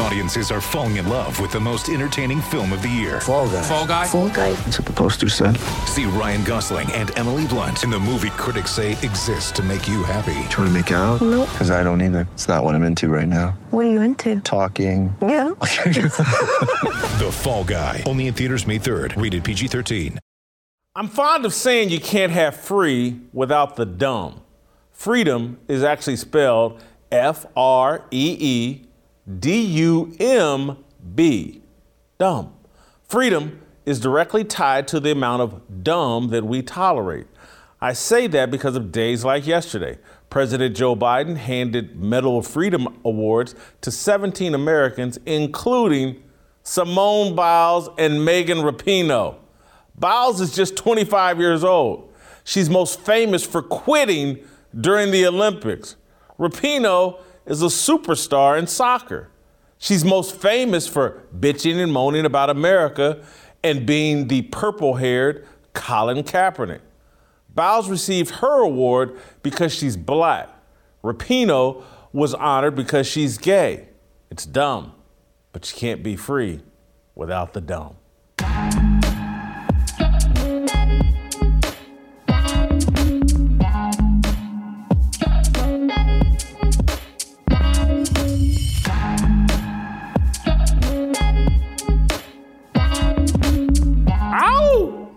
Audiences are falling in love with the most entertaining film of the year. Fall guy. Fall guy. Fall guy. That's what the poster said. See Ryan Gosling and Emily Blunt in the movie critics say exists to make you happy. Trying to make it out? Nope. Because I don't either. It's not what I'm into right now. What are you into? Talking. Yeah. The Fall Guy. Only in theaters May 3rd. Rated PG-13. I'm fond of saying you can't have free without the dumb. Freedom is actually spelled F R E E D U M B. Dumb. Freedom is directly tied to the amount of dumb that we tolerate. I say that because of days like yesterday. President Joe Biden handed Medal of Freedom awards to 17 Americans, including Simone Biles and Megan Rapinoe. Biles is just 25 years old. She's most famous for quitting during the Olympics. Rapinoe is a superstar in soccer. She's most famous for bitching and moaning about America and being the purple haired Colin Kaepernick. Biles received her award because she's black. Rapinoe was honored because she's gay. It's dumb, but you can't be free without the dumb.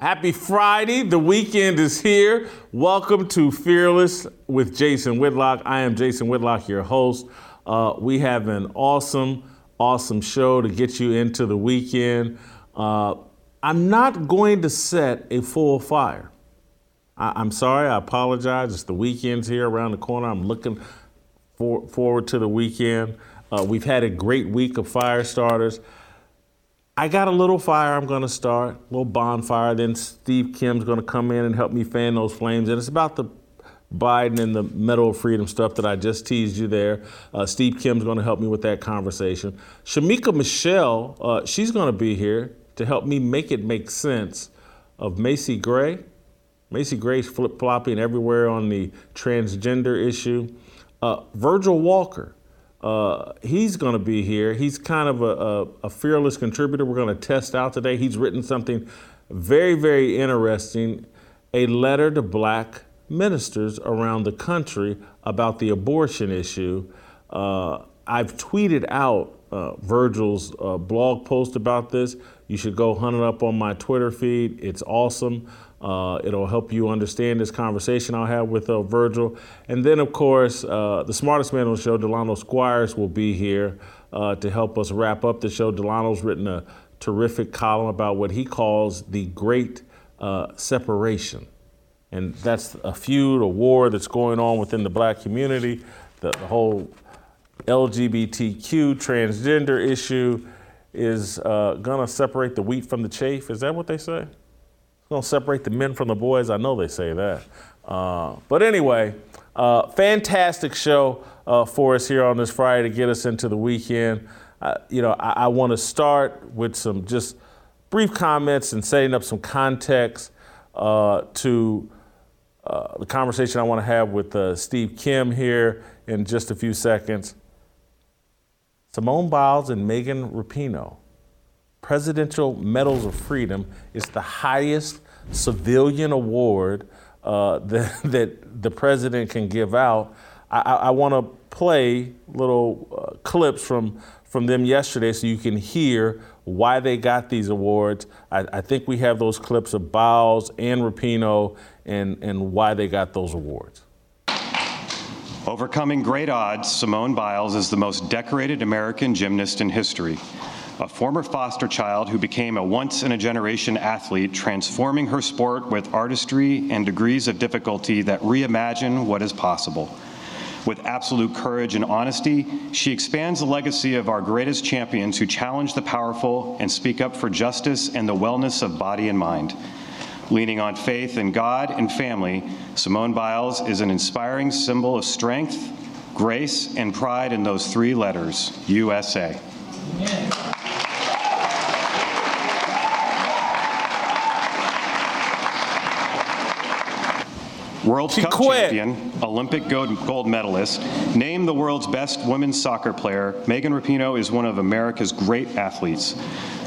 Happy Friday. The weekend is here. Welcome to Fearless with Jason Whitlock. I am Jason Whitlock, your host. Uh, we have an awesome, awesome show to get you into the weekend. Uh, I'm not going to set a full fire. I- I'm sorry, I apologize. It's the weekend's here around the corner. I'm looking for- forward to the weekend. Uh, we've had a great week of fire starters. I got a little fire I'm going to start, a little bonfire. Then Steve Kim's going to come in and help me fan those flames. And it's about the Biden and the Medal of Freedom stuff that I just teased you there. Uh, Steve Kim's going to help me with that conversation. Shamika Michelle, uh, she's going to be here to help me make it make sense of Macy Gray. Macy Gray's flip flopping everywhere on the transgender issue. Uh, Virgil Walker, uh, he's going to be here. He's kind of a, a, a fearless contributor. We're going to test out today. He's written something very, very interesting a letter to black ministers around the country about the abortion issue. Uh, I've tweeted out uh, Virgil's uh, blog post about this. You should go hunt it up on my Twitter feed. It's awesome. Uh, it'll help you understand this conversation I'll have with uh, Virgil. And then, of course, uh, the smartest man on the show, Delano Squires, will be here uh, to help us wrap up the show. Delano's written a terrific column about what he calls the great uh, separation. And that's a feud, a war that's going on within the black community, the, the whole LGBTQ transgender issue is uh, gonna separate the wheat from the chaff. Is that what they say? It's gonna separate the men from the boys. I know they say that. Uh, but anyway, uh, fantastic show uh, for us here on this Friday to get us into the weekend. Uh, you know, I, I want to start with some just brief comments and setting up some context uh, to uh, the conversation I want to have with Steve Kim here in just a few seconds. Simone Biles and Megan Rapinoe, Presidential Medals of Freedom is the highest civilian award uh, that, that the president can give out. I, I, want to play little uh, clips from, from them yesterday so you can hear why they got these awards. I, I think we have those clips of Biles and Rapinoe and, and why they got those awards. Overcoming great odds, Simone Biles is the most decorated American gymnast in history. A former foster child who became a once in a generation athlete, transforming her sport with artistry and degrees of difficulty that reimagine what is possible. With absolute courage and honesty, she expands the legacy of our greatest champions who challenge the powerful and speak up for justice and the wellness of body and mind. Leaning on faith in God and family, Simone Biles is an inspiring symbol of strength, grace, and pride in those three letters USA. World She Cup quit. champion, Olympic gold, gold medalist, named the world's best women's soccer player, Megan Rapinoe is one of America's great athletes.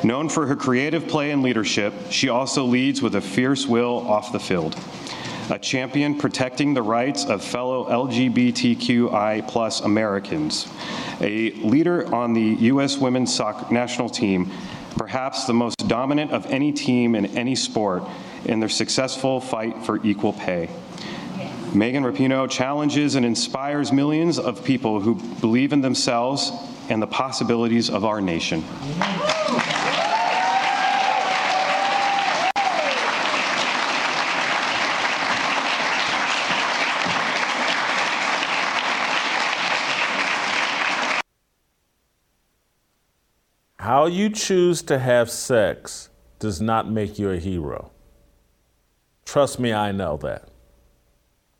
Known for her creative play and leadership, she also leads with a fierce will off the field. A champion protecting the rights of fellow LGBTQI plus Americans. A leader on the U.S. women's soccer national team, perhaps the most dominant of any team in any sport in their successful fight for equal pay. Megan Rapinoe challenges and inspires millions of people who believe in themselves and the possibilities of our nation. How you choose to have sex does not make you a hero. Trust me, I know that.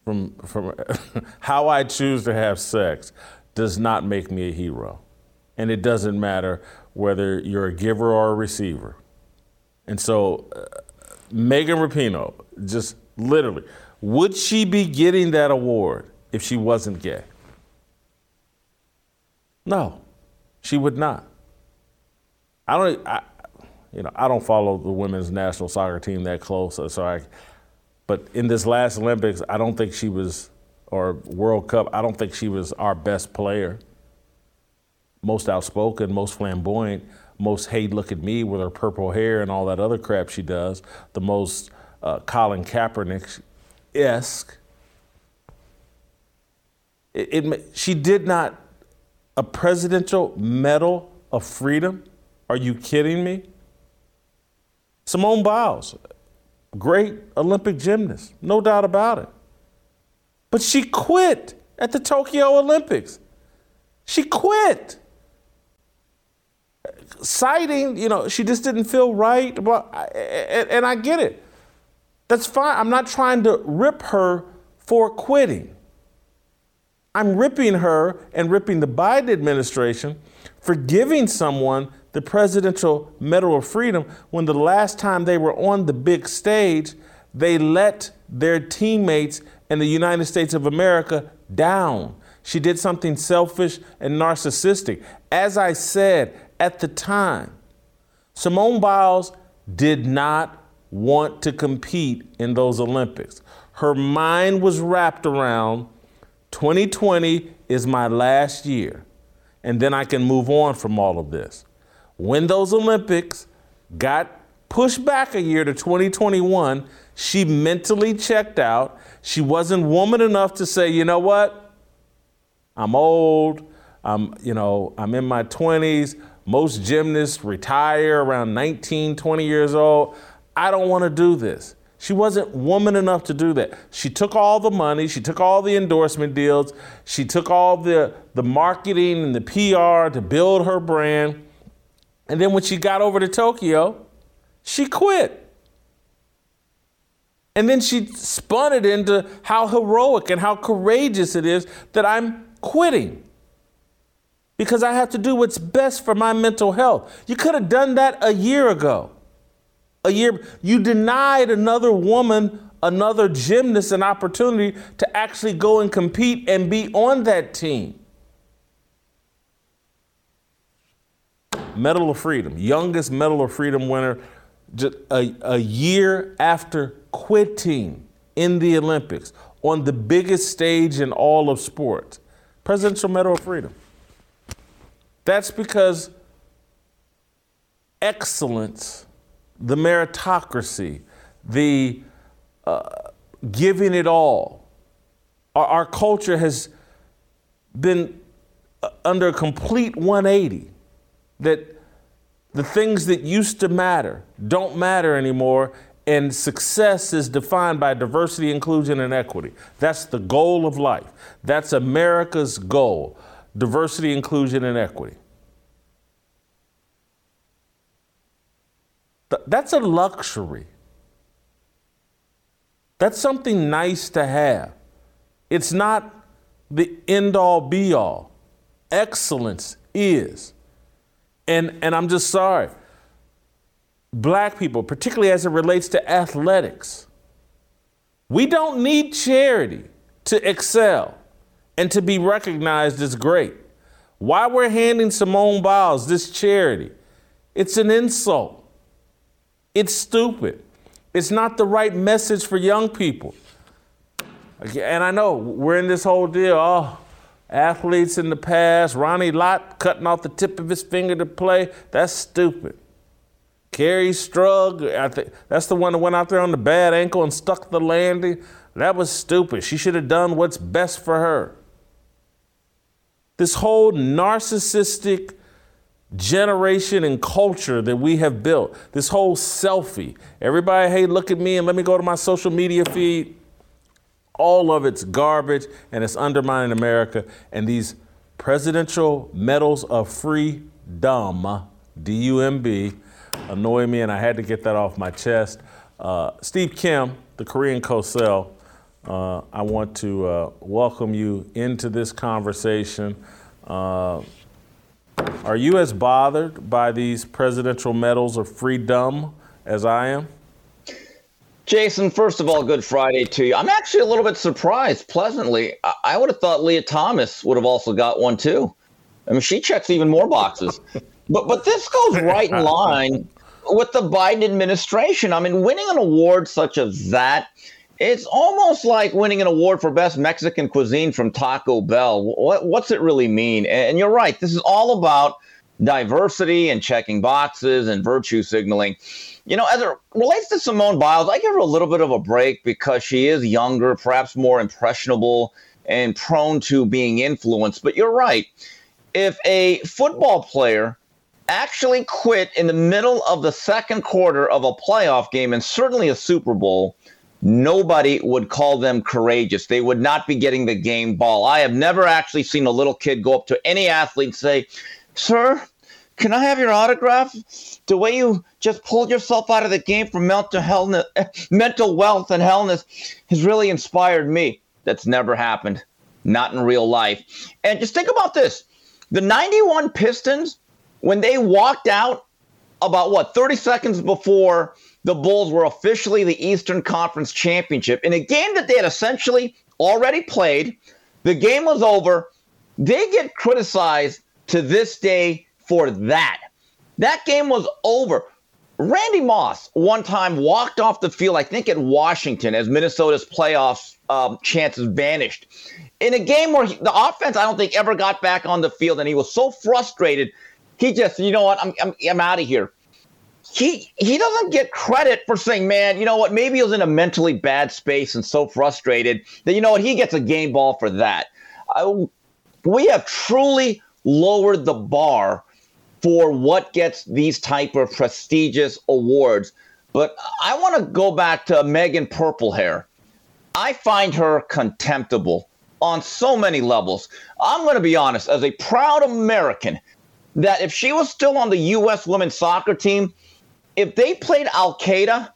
From, from how I choose to have sex does not make me a hero. And it doesn't matter whether you're a giver or a receiver. And so, uh, Megan Rapinoe, just literally, would she be getting that award if she wasn't gay? No, she would not. I don't, I, you know, I don't follow the women's national soccer team that close, so I. But in this last Olympics, I don't think she was, or World Cup, I don't think she was our best player. Most outspoken, most flamboyant, most hey, look at me with her purple hair and all that other crap she does. The most uh, Colin Kaepernick esque. It, it, she did not a presidential medal of freedom. Are you kidding me? Simone Biles, great Olympic gymnast, no doubt about it. But she quit at the Tokyo Olympics. She quit. Citing, you know, she just didn't feel right. But, and, and I get it. That's fine. I'm not trying to rip her for quitting. I'm ripping her and ripping the Biden administration for giving someone the Presidential Medal of Freedom when the last time they were on the big stage, they let their teammates in the United States of America down. She did something selfish and narcissistic. As I said at the time, Simone Biles did not want to compete in those Olympics. Her mind was wrapped around 2020 is my last year, and then I can move on from all of this. When those Olympics got pushed back a year to 2021, she mentally checked out. She wasn't woman enough to say, you know what? I'm old. I'm, you know, I'm in my 20s. Most gymnasts retire around 19, 20 years old. I don't want to do this. She wasn't woman enough to do that. She took all the money, she took all the endorsement deals, she took all the, the marketing and the PR to build her brand. And then when she got over to Tokyo, she quit. And then she spun it into how heroic and how courageous it is that I'm quitting. Because I have to do what's best for my mental health. You could have done that a year ago. A year, you denied another woman, another gymnast, an opportunity to actually go and compete and be on that team. Medal of Freedom, youngest Medal of Freedom winner, just a, a year after quitting in the Olympics on the biggest stage in all of sports. Presidential Medal of Freedom. That's because excellence, the meritocracy, the uh, giving it all, our, our culture has been uh, under a complete 180 that the things that used to matter don't matter anymore, and success is defined by diversity, inclusion, and equity. That's the goal of life. That's America's goal diversity, inclusion, and equity. Th- That's a luxury. That's something nice to have. It's not the end all be all. Excellence is. And, and I'm just sorry. Black people, particularly as it relates to athletics, We don't need charity to excel and to be recognized as great. Why we're handing Simone Biles this charity? It's an insult. It's stupid. It's not the right message for young people. And I know we're in this whole deal. Oh, athletes in the past, Ronnie Lott cutting off the tip of his finger to play. That's stupid. Kerri Strug, I think that's the one that went out there on the bad ankle and stuck the landing. That was stupid. She should have done what's best for her. This whole narcissistic generation and culture that we have built, this whole selfie. Everybody, hey, look at me and let me go to my social media feed. All of it's garbage and it's undermining America. And these presidential medals of freedom, D U M B, annoy me, and I had to get that off my chest. Uh, Steve Kim, the Korean Cosell, uh, I want to uh, welcome you into this conversation. Uh, are you as bothered by these presidential medals of freedom as I am? Jason, first of all, good Friday to you. I'm actually a little bit surprised, pleasantly. I, I would have thought Lia Thomas would have also got one too. I mean, she checks even more boxes. But but this goes right in line with the Biden administration. I mean, winning an award such as that, it's almost like winning an award for best Mexican cuisine from Taco Bell. What, what's it really mean? And you're right. This is all about diversity and checking boxes and virtue signaling. You know, as it relates to Simone Biles, I give her a little bit of a break because she is younger, perhaps more impressionable, and prone to being influenced. But you're right. If a football player actually quit in the middle of the second quarter of a playoff game and certainly a Super Bowl, nobody would call them courageous. They would not be getting the game ball. I have never actually seen a little kid go up to any athlete and say, Sir, can I have your autograph? The way you just pulled yourself out of the game from mental health, mental wealth and healthness has really inspired me. That's never happened, not in real life. And just think about this: the '91 Pistons when they walked out about what 30 seconds before the Bulls were officially the Eastern Conference Championship in a game that they had essentially already played. The game was over. They get criticized to this day for that. That game was over. Randy Moss one time walked off the field, I think at Washington, as Minnesota's playoff um, chances vanished. In a game where he, the offense, I don't think, ever got back on the field, and he was so frustrated he just, you know what, I'm, I'm, I'm out of here. He he doesn't get credit for saying, man, you know what, maybe he was in a mentally bad space and so frustrated that you know what, he gets a game ball for that. I, we have truly lowered the bar for what gets these type of prestigious awards. But I want to go back to Megan Purplehair. I find her contemptible on so many levels. I'm going to be honest, as a proud American, that if she was still on the U.S. women's soccer team, if they played Al Qaeda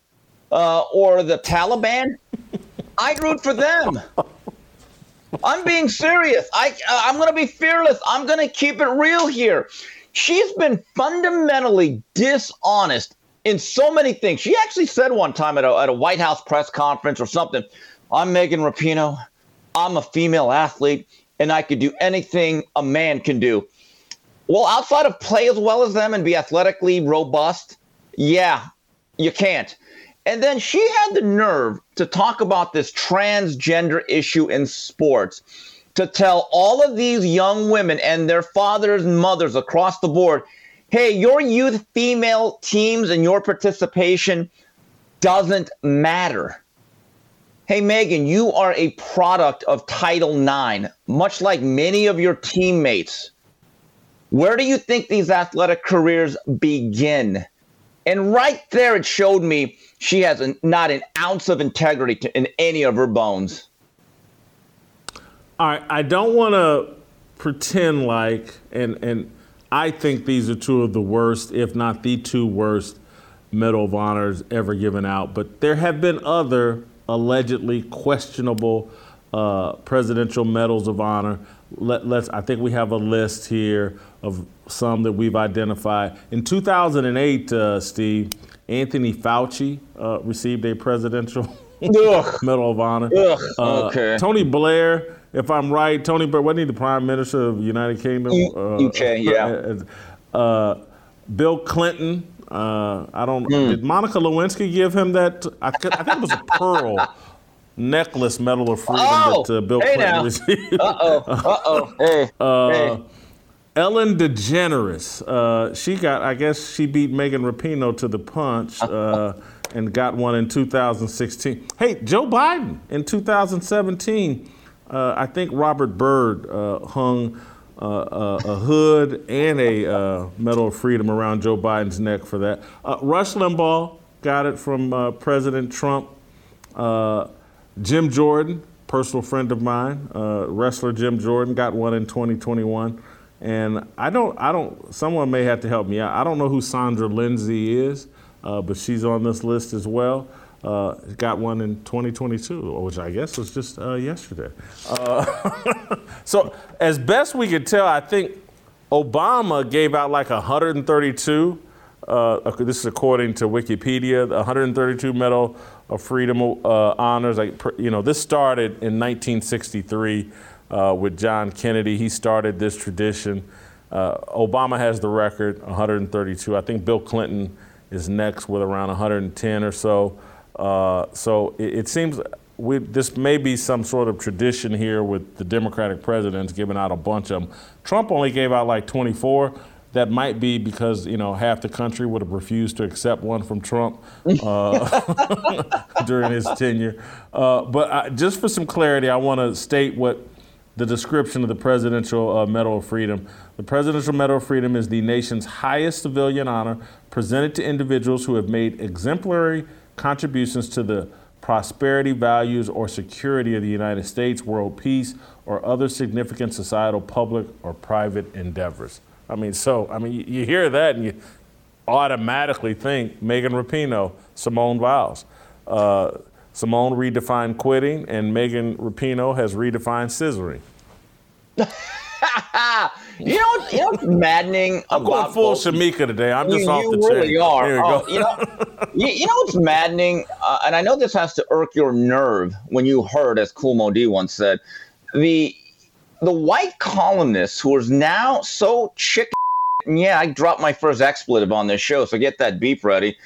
uh, or the Taliban, I'd root for them. I'm being serious. I uh, I'm going to be fearless. I'm going to keep it real here. She's been fundamentally dishonest in so many things. She actually said one time at a, at a White House press conference or something, "I'm Megan Rapinoe. I'm a female athlete, and I could do anything a man can do." Well, outside of play as well as them and be athletically robust, yeah, you can't. And then she had the nerve to talk about this transgender issue in sports, to tell all of these young women and their fathers and mothers across the board hey, your youth female teams and your participation doesn't matter. Hey, Megan, you are a product of Title IX, much like many of your teammates. Where do you think these athletic careers begin? And right there, it showed me she has an, not an ounce of integrity to, in any of her bones. All right, I don't want to pretend like, and and I think these are two of the worst, if not the two worst, Medal of Honors ever given out. But there have been other allegedly questionable uh, presidential medals of honor. Let, us I think we have a list here of some that we've identified. In 2008, uh, Steve, Anthony Fauci uh, received a presidential Medal of Honor. Uh, okay. Tony Blair, if I'm right, Tony Blair, wasn't he the Prime Minister of the United Kingdom? U- UK, yeah. Uh, Bill Clinton. Uh, I don't. Hmm. Did Monica Lewinsky give him that? I, could- I think it was a pearl necklace Medal of Freedom Oh, that uh, Bill hey Clinton now. received. Uh oh. Uh oh. Hey. hey. Ellen DeGeneres, uh, she got, I guess she beat Megan Rapinoe to the punch uh, and got one in 2016. Hey, Joe Biden in 2017, uh, I think Robert Byrd uh, hung uh, a, a hood and a uh, Medal of Freedom around Joe Biden's neck for that. Uh, Rush Limbaugh got it from uh, President Trump. Uh, Jim Jordan, personal friend of mine, uh, wrestler Jim Jordan, got one in 2021. And I don't, I don't. Someone may have to help me out. I don't know who Sandra Lindsay is, uh, but she's on this list as well. Uh, got one in 2022, which I guess was just uh, yesterday. Uh, so, as best we could tell, I think Obama gave out like 132. Uh, this is according to Wikipedia. the 132 Medal of Freedom uh, honors. Like you know, this started in 1963 uh, with John Kennedy. He started this tradition. Obama has the record, 132. I think Bill Clinton is next with around 110 or so. Uh, so it, it seems we, this may be some sort of tradition here with the Democratic presidents giving out a bunch of them. Trump only gave out like 24. That might be because you know half the country would have refused to accept one from Trump uh, during his tenure. Uh, but I, just for some clarity, I want to state what the description of the Presidential uh, Medal of Freedom. The Presidential Medal of Freedom is the nation's highest civilian honor presented to individuals who have made exemplary contributions to the prosperity, values, or security of the United States, world peace, or other significant societal, public, or private endeavors. I mean, so, I mean, you, hear that and you automatically think Megan Rapinoe, Simone Biles. Uh, Simone redefined quitting, and Megan Rapinoe has redefined scissoring. You know, you know what's maddening I'm going full both- Shamika today. I'm just you, off you the really chain. are. Here Oh, you know, you, you know what's maddening, uh, and I know this has to irk your nerve when you heard, as Kool Moe Dee once said, the the white columnists who is now so chicken. Yeah, I dropped my first expletive on this show, so get that beep ready.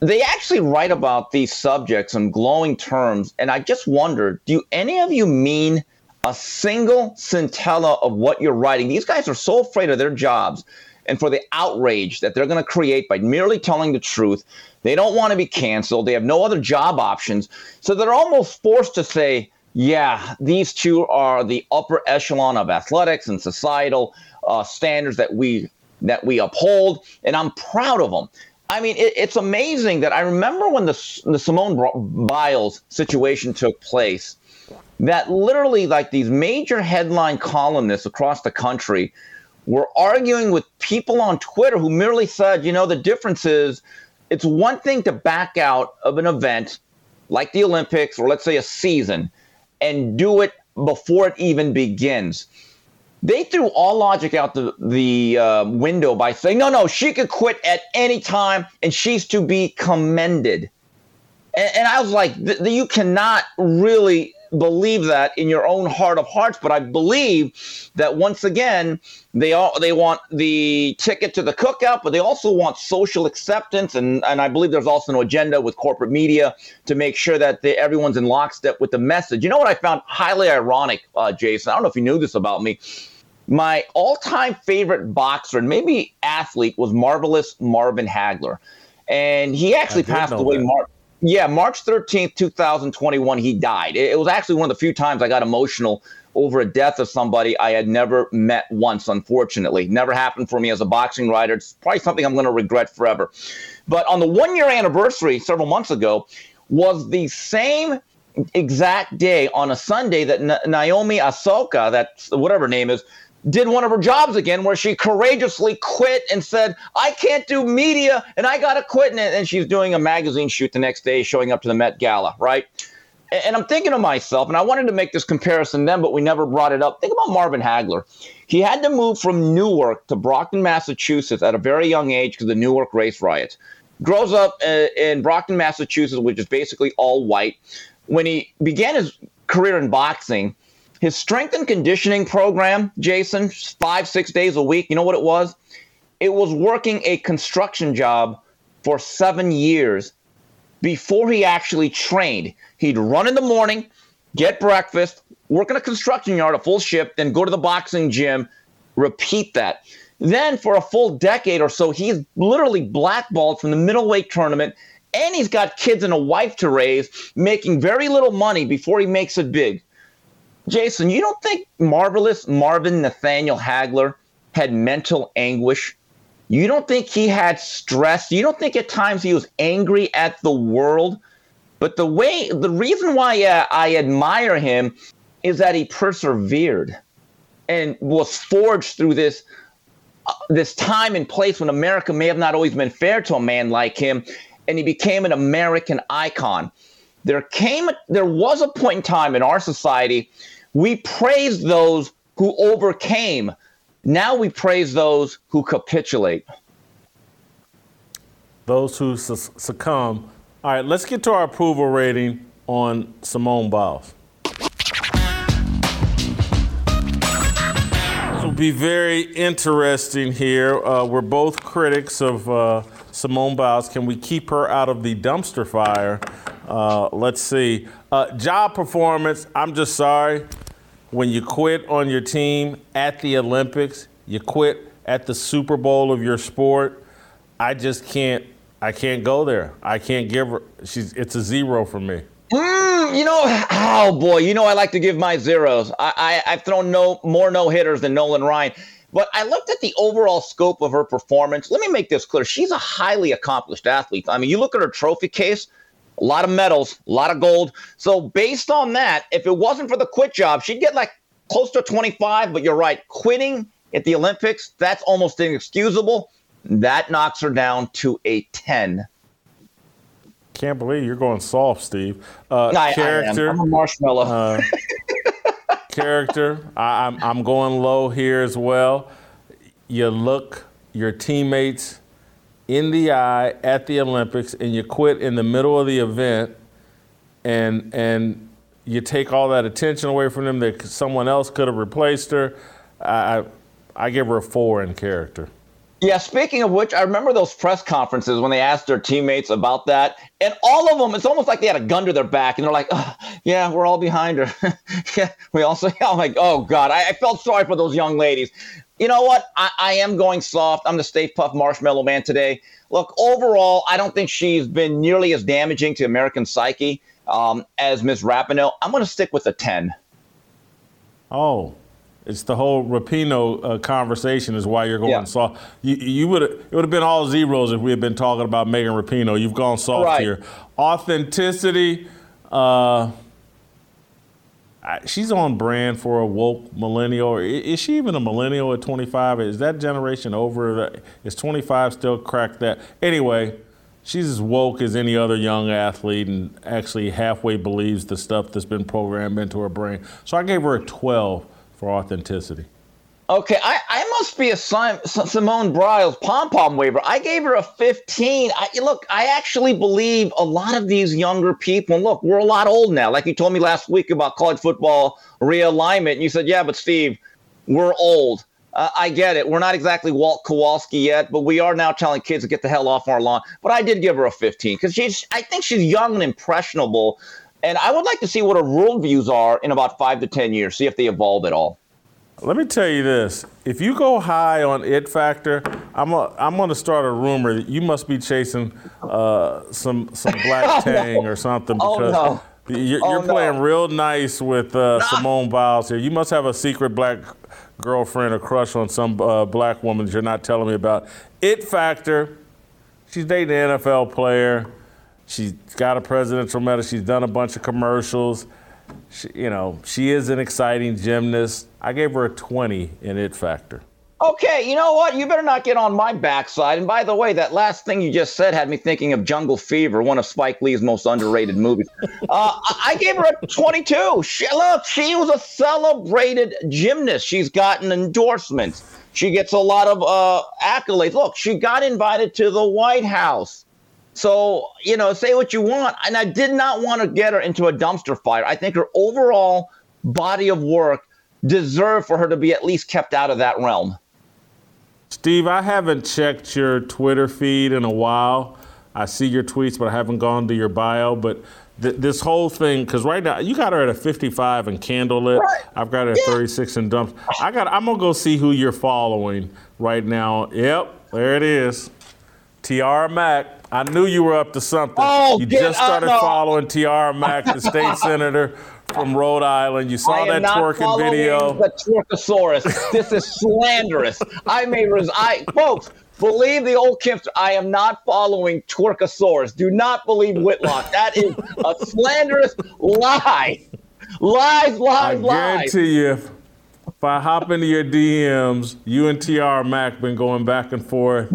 They actually write about these subjects in glowing terms, and I just wonder: Do any of you mean a single scintilla of what you're writing? These guys are so afraid of their jobs and for the outrage that they're going to create by merely telling the truth. They don't want to be canceled. They have no other job options. So they're almost forced to say, yeah, these two are the upper echelon of athletics and societal uh, standards that we that we uphold, and I'm proud of them. I mean, it, it's amazing that I remember when the the Simone Biles situation took place that literally like these major headline columnists across the country were arguing with people on Twitter who merely said, you know, the difference is it's one thing to back out of an event like the Olympics or let's say a season and do it before it even begins. They threw all logic out the, the uh, window by saying, no, no, she could quit at any time and she's to be commended. And, and I was like, th- you cannot really believe that in your own heart of hearts, but I believe that once again they all they want the ticket to the cookout, but they also want social acceptance, and and I believe there's also an agenda with corporate media to make sure that they, everyone's in lockstep with the message. You know what I found highly ironic, uh, Jason? I don't know if you knew this about me. My all-time favorite boxer and maybe athlete was marvelous Marvin Hagler, and he actually passed away. that. Mar- yeah, March 13th, 2021, he died. It, it was actually one of the few times I got emotional over a death of somebody I had never met once, unfortunately. Never happened for me as a boxing writer. It's probably something I'm going to regret forever. But on the one year anniversary several months ago was the same exact day on a Sunday that Na- Naomi Osaka, that's whatever her name is, did one of her jobs again where she courageously quit and said, I can't do media and I got to quit. And, she's doing a magazine shoot the next day, showing up to the Met Gala, right? And, and I'm thinking to myself, and I wanted to make this comparison then, but we never brought it up. Think about Marvin Hagler. He had to move from Newark to Brockton, Massachusetts at a very young age because of the Newark race riots. grows up uh, in Brockton, Massachusetts, which is basically all white. When he began his career in boxing, his strength and conditioning program, Jason, five, six days a week, you know what it was? It was working a construction job for seven years before he actually trained. He'd run in the morning, get breakfast, work in a construction yard a full shift, then go to the boxing gym, repeat that. Then, for a full decade or so, he's literally blackballed from the middleweight tournament, and he's got kids and a wife to raise, making very little money before he makes it big. Jason, you don't think marvelous Marvin Nathaniel Hagler had mental anguish? You don't think he had stress? You don't think at times he was angry at the world? But the way, the reason why uh, I admire him is that he persevered and was forged through this uh, this time and place when America may have not always been fair to a man like him, and he became an American icon. There came, there was a point in time in our society we praised those who overcame. Now we praise those who capitulate. Those who su- succumb. All right, let's get to our approval rating on Simone Biles. This will be very interesting here. Uh, we're both critics of uh, Simone Biles. Can we keep her out of the dumpster fire? Uh, let's see. Uh, job performance, I'm just sorry. When you quit on your team at the Olympics, you quit at the Super Bowl of your sport, I just can't. I can't go there. I can't give her. She's. It's a zero for me. Mm, you know, oh boy, you know I like to give my zeros. I, I have thrown no more no hitters than Nolan Ryan. But I looked at the overall scope of her performance. Let me make this clear. She's a highly accomplished athlete. I mean, you look at her trophy case, a lot of medals, a lot of gold. So based on that, if it wasn't for the quit job, she'd get like close to 25. But you're right, quitting at the Olympics, that's almost inexcusable. That knocks her down to a 10. Can't believe you're going soft, Steve. Uh, I, character. I am. I'm a marshmallow. Uh, character. I, I'm, I'm going low here as well. You look your teammates in the eye at the Olympics and you quit in the middle of the event and and you take all that attention away from them that someone else could have replaced her. I I give her a four in character. Yeah, speaking of which, I remember those press conferences when they asked their teammates about that, and all of them, it's almost like they had a gun to their back, and they're like, oh, "Yeah, we're all behind her." yeah, we also, I'm like, "Oh God," I, I, felt sorry for those young ladies. You know what? I, I am going soft. I'm the Stay Puft Marshmallow Man today. Look, overall, I don't think she's been nearly as damaging to American psyche um, as Miss Rapinoe. I'm going to stick with a 10. Oh, it's the whole Rapinoe uh, conversation is why you're going yeah. soft. You, you would it would have been all zeros if we had been talking about Megan Rapinoe. You've gone soft right. here. Authenticity. Uh, she's on brand for a woke millennial. Is she even a millennial at 25? Is that generation over? Is 25 still cracked that? Anyway, she's as woke as any other young athlete and actually halfway believes the stuff that's been programmed into her brain. So I gave her a 12 for authenticity. Okay, I, must be a Simone Biles pom pom waiver. I gave her a 15. I, look, I actually believe a lot of these younger people, and look, we're a lot old now. Like you told me last week about college football realignment, and you said, yeah, but Steve, we're old. Uh, I get it. We're not exactly Walt Kowalski yet, but we are now telling kids to get the hell off our lawn. But I did give her a 15 because she's, I think she's young and impressionable. And I would like to see what her worldviews are in about five to 10 years, see if they evolve at all. Let me tell you this. If you go high on it factor, I'm a, I'm going to start a rumor that you must be chasing uh, some some black oh, tang no. or something oh, because oh, no. you're, you're playing real nice with uh, Simone Biles here. You must have a secret black girlfriend or crush on some uh, black woman that you're not telling me about. It factor. She's dating an NFL player. She's got a presidential medal. She's done a bunch of commercials. She, you know, she is an exciting gymnast. I gave her a 20 in it factor. Okay, you know what? You better not get on my backside. And by the way, that last thing you just said had me thinking of Jungle Fever, one of Spike Lee's most underrated movies. Uh, I gave her a 22. She, look, she was a celebrated gymnast. She's gotten endorsements. She gets a lot of uh, accolades. Look, she got invited to the White House. So, you know, say what you want. And I did not want to get her into a dumpster fire. I think her overall body of work deserved for her to be at least kept out of that realm. Steve, I haven't checked your Twitter feed in a while. I see your tweets, but I haven't gone to your bio. But th- this whole thing, because right now you got her at a 55 and candlelit. Right. I've got her at Yeah. 36 and dumps. I got. I'm gonna go see who you're following right now. Yep, there it is. Tiara Mack. I knew you were up to something. Oh, you just started following Tiara Mack, the state senator from Rhode Island. You saw that not twerking following video. The twerkosaurus. this is slanderous. I may res- I folks believe the old Kimpster. I am not following twerkosaurus. Do not believe Whitlock. That is a slanderous lie. Lies, I lies, I guarantee you, if, if I hop into your DMs, you and Tiara Mack been going back and forth.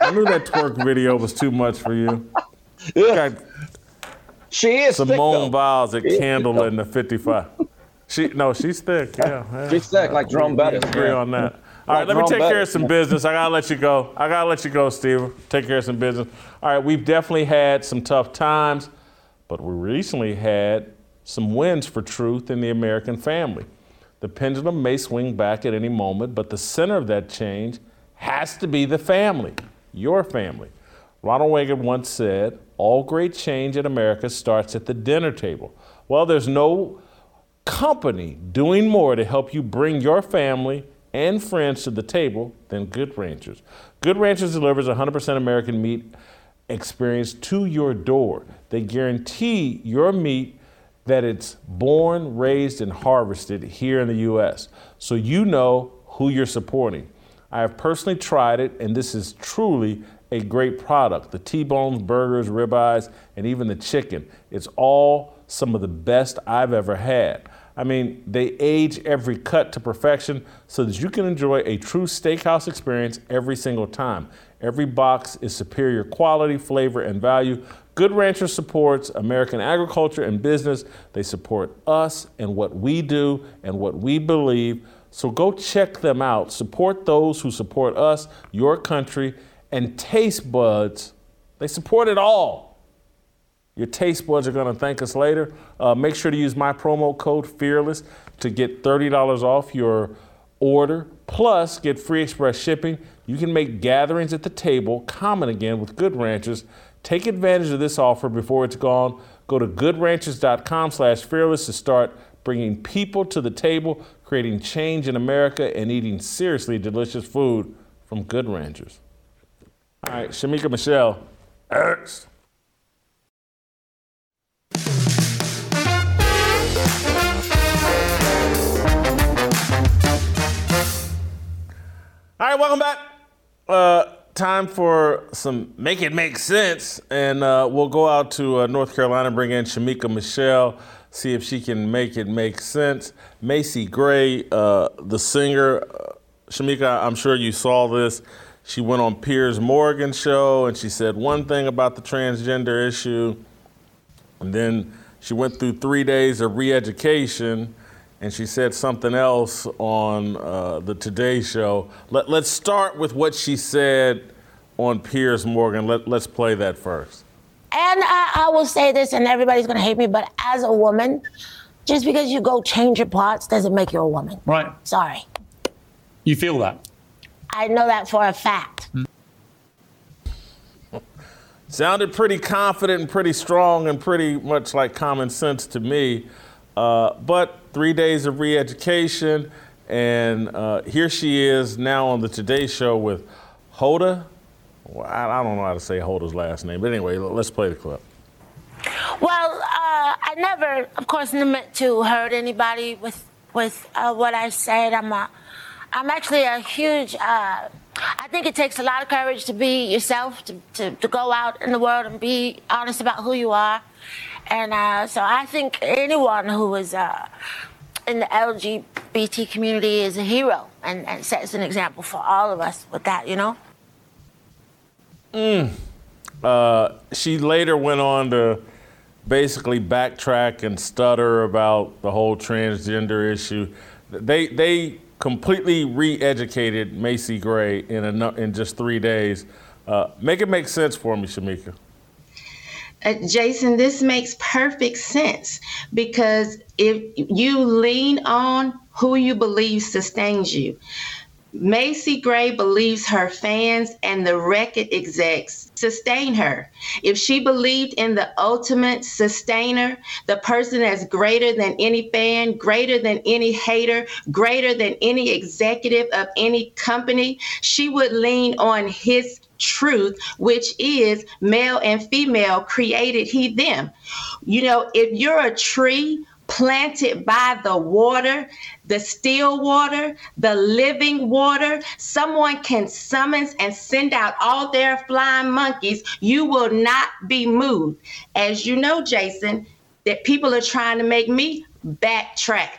I knew that twerk video was too much for you. Got She is Simone. Biles at Candle in the 55. She no, she's thick. Yeah, yeah. She's thick, like Jerome We Bettis. Agree on that. All right, Like let me take care of some business. I gotta let you go. I gotta let you go, Steve. Take care of some business. All right, we've definitely had some tough times, but we recently had some wins for truth in the American family. The pendulum may swing back at any moment, but the center of that change has to be the family, your family. Ronald Reagan once said, All great change in America starts at the dinner table. Well, there's no company doing more to help you bring your family and friends to the table than Good Ranchers. Good Ranchers delivers 100% American meat experience to your door. They guarantee your meat that it's born, raised, and harvested here in the U.S. So you know who you're supporting. I have personally tried it, and this is truly a great product. The T-bones, burgers, ribeyes, and even the chicken. It's all some of the best I've ever had. I mean, they age every cut to perfection so that you can enjoy a true steakhouse experience every single time. Every box is superior quality, flavor, and value. Good Rancher supports American agriculture and business. They support us and what we do and what we believe. So go check them out. Support those who support us, your country, and Taste Buds. They support it all. Your taste buds are going to thank us later. Uh, make sure to use my promo code FEARLESS to get $30 off your order, plus get free express shipping. You can make gatherings at the table common again with Good Ranchers. Take advantage of this offer before it's gone. Go to goodranchers.com slash fearless to start bringing people to the table, creating change in America, and eating seriously delicious food from Good Ranchers. All right, Shamika Michelle. Ernst. All right, welcome back. Uh, time for some make it make sense, and uh, we'll go out to uh, North Carolina, bring in Shamika Michelle, see if she can make it make sense. Macy Gray, uh, the singer, uh, Shamika, I'm sure you saw this. She went on Piers Morgan show, and she said one thing about the transgender issue, and then she went through three days of re-education and she said something else on uh, the Today Show. Let, let's start with what she said on Piers Morgan. Let, let's play that first. And I, I will say this, and everybody's gonna hate me, but as a woman, just because you go change your parts doesn't make you a woman. Right. Sorry. You feel that? I know that for a fact. Sounded pretty confident and pretty strong and pretty much like common sense to me. Uh, but three days of re education, and uh, here she is now on the Today Show with Hoda. Well, I, I don't know how to say Hoda's last name, but anyway, let's play the clip. Well, uh, I never, of course, meant to hurt anybody with with uh, what I said. I'm a, I'm actually a huge. Uh, I think it takes a lot of courage to be yourself, to, to, to go out in the world and be honest about who you are. And uh, so I think anyone who is uh, in the LGBT community is a hero and, and sets an example for all of us with that, you know? Uh, she later went on to basically backtrack and stutter about the whole transgender issue. They they completely re-educated Macy Gray in a, in just three days. Uh, make it make sense for me, Shamika. Uh, Jason, this makes perfect sense because if you lean on who you believe sustains you, Macy Gray believes her fans and the record execs sustain her. If she believed in the ultimate sustainer, the person that's greater than any fan, greater than any hater, greater than any executive of any company, she would lean on his truth, which is male and female created he them. You know, if you're a tree planted by the water, the still water, the living water. Someone can summons and send out all their flying monkeys. You will not be moved. As you know, Jason, that people are trying to make me backtrack.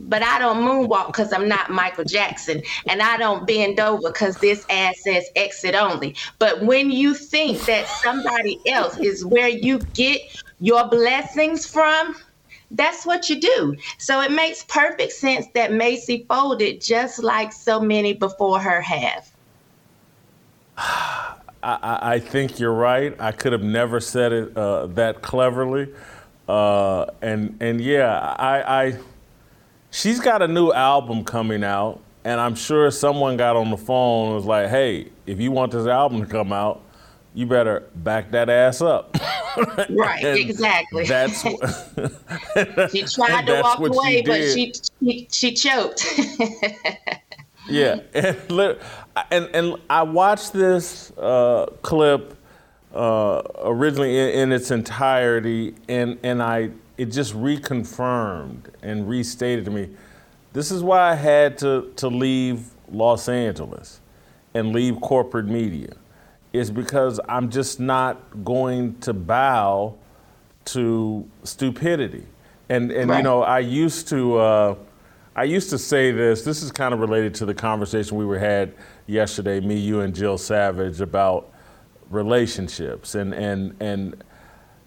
But I don't moonwalk because I'm not Michael Jackson. And I don't bend over because this ad says exit only. But when you think that somebody else is where you get your blessings from, that's what you do. So it makes perfect sense that Macy folded just like so many before her have. I, I think you're right. I could have never said it uh, that cleverly. Uh, and and yeah, I, I she's got a new album coming out, and I'm sure someone got on the phone and was like, "Hey, if you want this album to come out, you better back that ass up." right, exactly. That's she tried to walk away, she but she, she she choked. yeah, and, and and I watched this uh, clip uh, originally in, in, its entirety, and and I it just reconfirmed and restated to me. This is why I had to to leave Los Angeles and leave corporate media is because I'm just not going to bow to stupidity. And and right. you know, I used to uh, I used to say this. This is kind of related to the conversation we were had yesterday, me, you, and Jill Savage about relationships and and and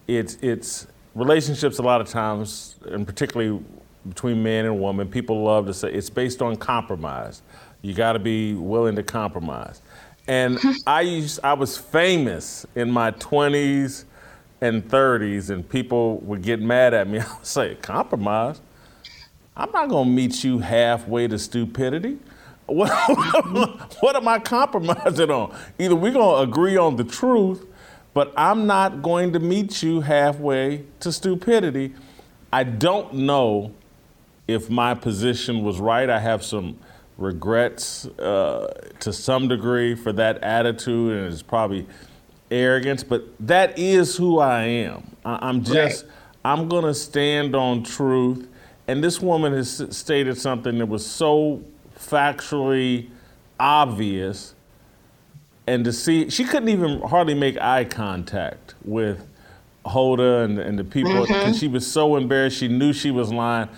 it's it's relationships a lot of times, and particularly between man and woman, people love to say it's based on compromise. You got to be willing to compromise. And I used, I was famous in my 20s and 30s, and people would get mad at me. I would say, compromise? I'm not going to meet you halfway to stupidity. What, what am I compromising on? Either we're going to agree on the truth, but I'm not going to meet you halfway to stupidity. I don't know if my position was right. I have some regrets uh, to some degree for that attitude, and it's probably arrogance. But that is who I am. I- am just right. I'm gonna stand on truth. And this woman has stated something that was so factually obvious, and to see she couldn't even hardly make eye contact with Hoda and, and the people because mm-hmm. she was so embarrassed. She knew she was lying.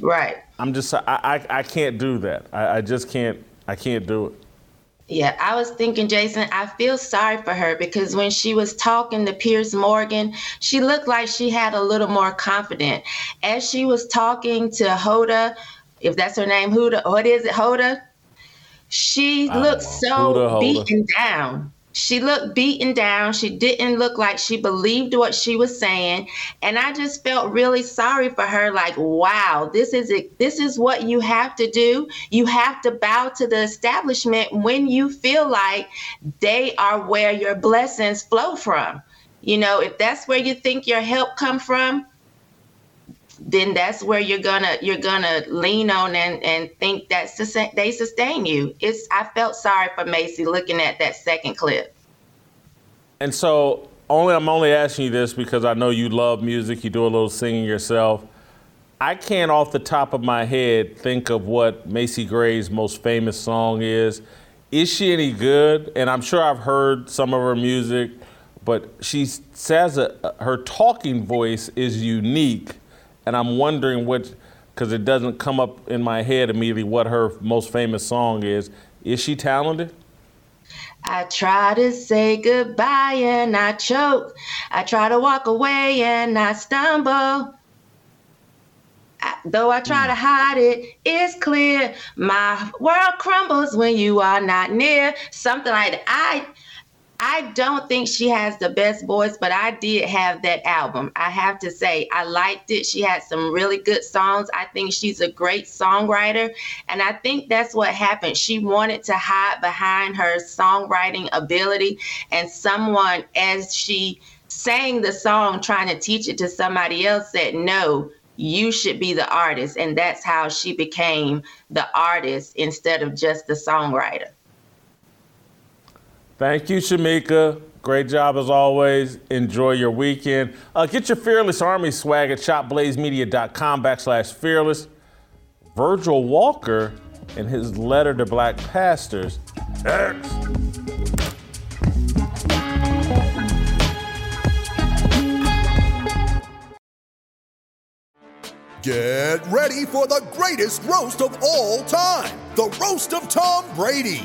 Right. I'm just I, I, I can't do that. I, I just can't I can't do it. Yeah, I was thinking, Jason, I feel sorry for her because when she was talking to Piers Morgan, she looked like she had a little more confident. As she was talking to Hoda, if that's her name, Hoda, what is it, Hoda? She looked so Huda, beaten down she looked beaten down. She didn't look like she believed what she was saying, and I just felt really sorry for her. Like, wow, this is it. This is what you have to do. You have to bow to the establishment when you feel like they are where your blessings flow from. You know, if that's where you think your help come from, then that's where you're gonna you're gonna lean on and and think that they sustain you. It's I felt sorry for Macy looking at that second clip. And so only I'm only asking you this because I know you love music. You do a little singing yourself. I can't off the top of my head think of what Macy Gray's most famous song is. Is she any good? And I'm sure I've heard some of her music, but she says a, her talking voice is unique and I'm wondering what, because it doesn't come up in my head immediately what her most famous song is. Is she talented? I try to say goodbye and I choke. I try to walk away and I stumble. I, though I try to hmm. hide it, it's clear my world crumbles when you are not near. Something like that. I I don't think she has the best voice, but I did have that album. I have to say, I liked it. She had some really good songs. I think she's a great songwriter. And I think that's what happened. She wanted to hide behind her songwriting ability, and someone, as she sang the song, trying to teach it to somebody else, said, No, you should be the artist. And that's how she became the artist instead of just the songwriter. Thank you, Shamika. Great job as always. Enjoy your weekend. Uh, get your Fearless Army swag at shopblazemedia.com backslash fearless. Virgil Walker and his letter to black pastors. X. Get ready for the greatest roast of all time the Roast of Tom Brady,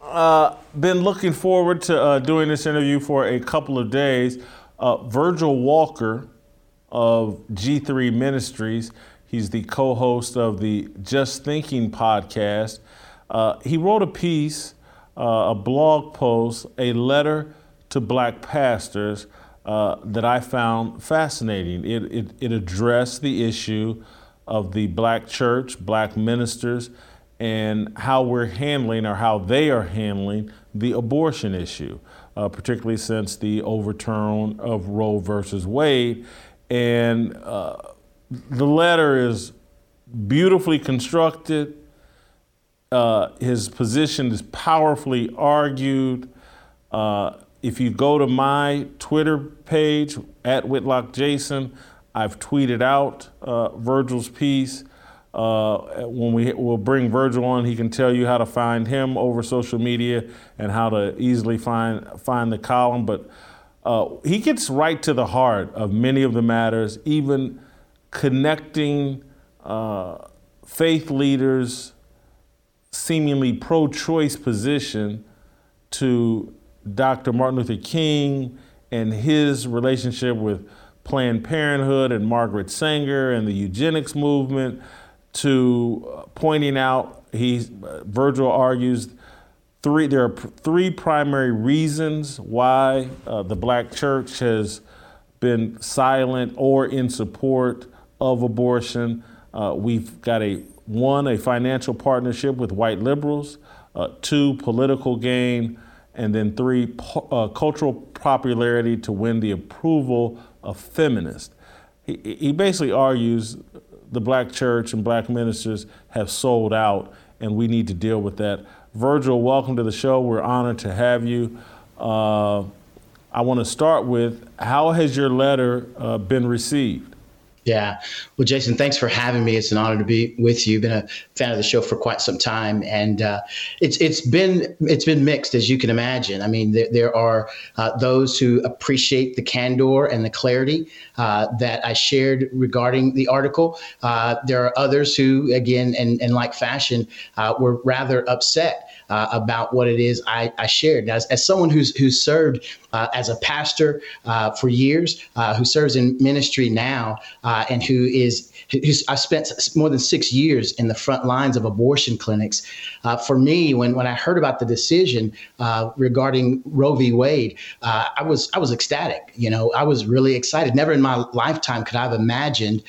Uh, been looking forward to uh, doing this interview for a couple of days. Uh, Virgil Walker of G3 Ministries, he's the co host of the Just Thinking podcast. Uh, he wrote a piece, uh, a blog post, a letter to black pastors that I found fascinating. It, it, it addressed the issue of the black church, black ministers and how we're handling or how they are handling the abortion issue, uh, particularly since the overturn of Roe versus Wade. And uh, the letter is beautifully constructed. Uh, his position is powerfully argued. Uh, if you go to my Twitter page at Whitlock Jason, I've tweeted out uh, Virgil's piece. Uh, when we will bring Virgil on, he can tell you how to find him over social media and how to easily find find the column. But uh, he gets right to the heart of many of the matters, even connecting uh, faith leaders' seemingly pro-choice position to Dr. Martin Luther King and his relationship with Planned Parenthood and Margaret Sanger and the eugenics movement to pointing out he Virgil argues three there are three primary reasons why uh, the black church has been silent or in support of abortion. Uh, we've got a one a financial partnership with white liberals, uh, two political gain, and then three po- uh, cultural popularity to win the approval of feminists. He, he basically argues the black church and black ministers have sold out, and we need to deal with that. Virgil, welcome to the show. We're honored to have you. Uh, I want to start with how has your letter uh, been received? Yeah. Well, Jason, thanks for having me. It's an honor to be with you. Been a fan of the show for quite some time, and uh, it's it's been it's been mixed as you can imagine. I mean, there, there are uh, those who appreciate the candor and the clarity uh, that I shared regarding the article. Uh, there are others who, again, and, and like fashion, uh, were rather upset uh, about what it is I, I shared. As, as someone who's who's served uh, as a pastor uh, for years, uh, who serves in ministry now, uh, and who is who's I spent more than six years in the front lines of abortion clinics. Uh, for me, when when I heard about the decision regarding Roe v. Wade, I was I was ecstatic. You know, I was really excited. Never in my lifetime could I have imagined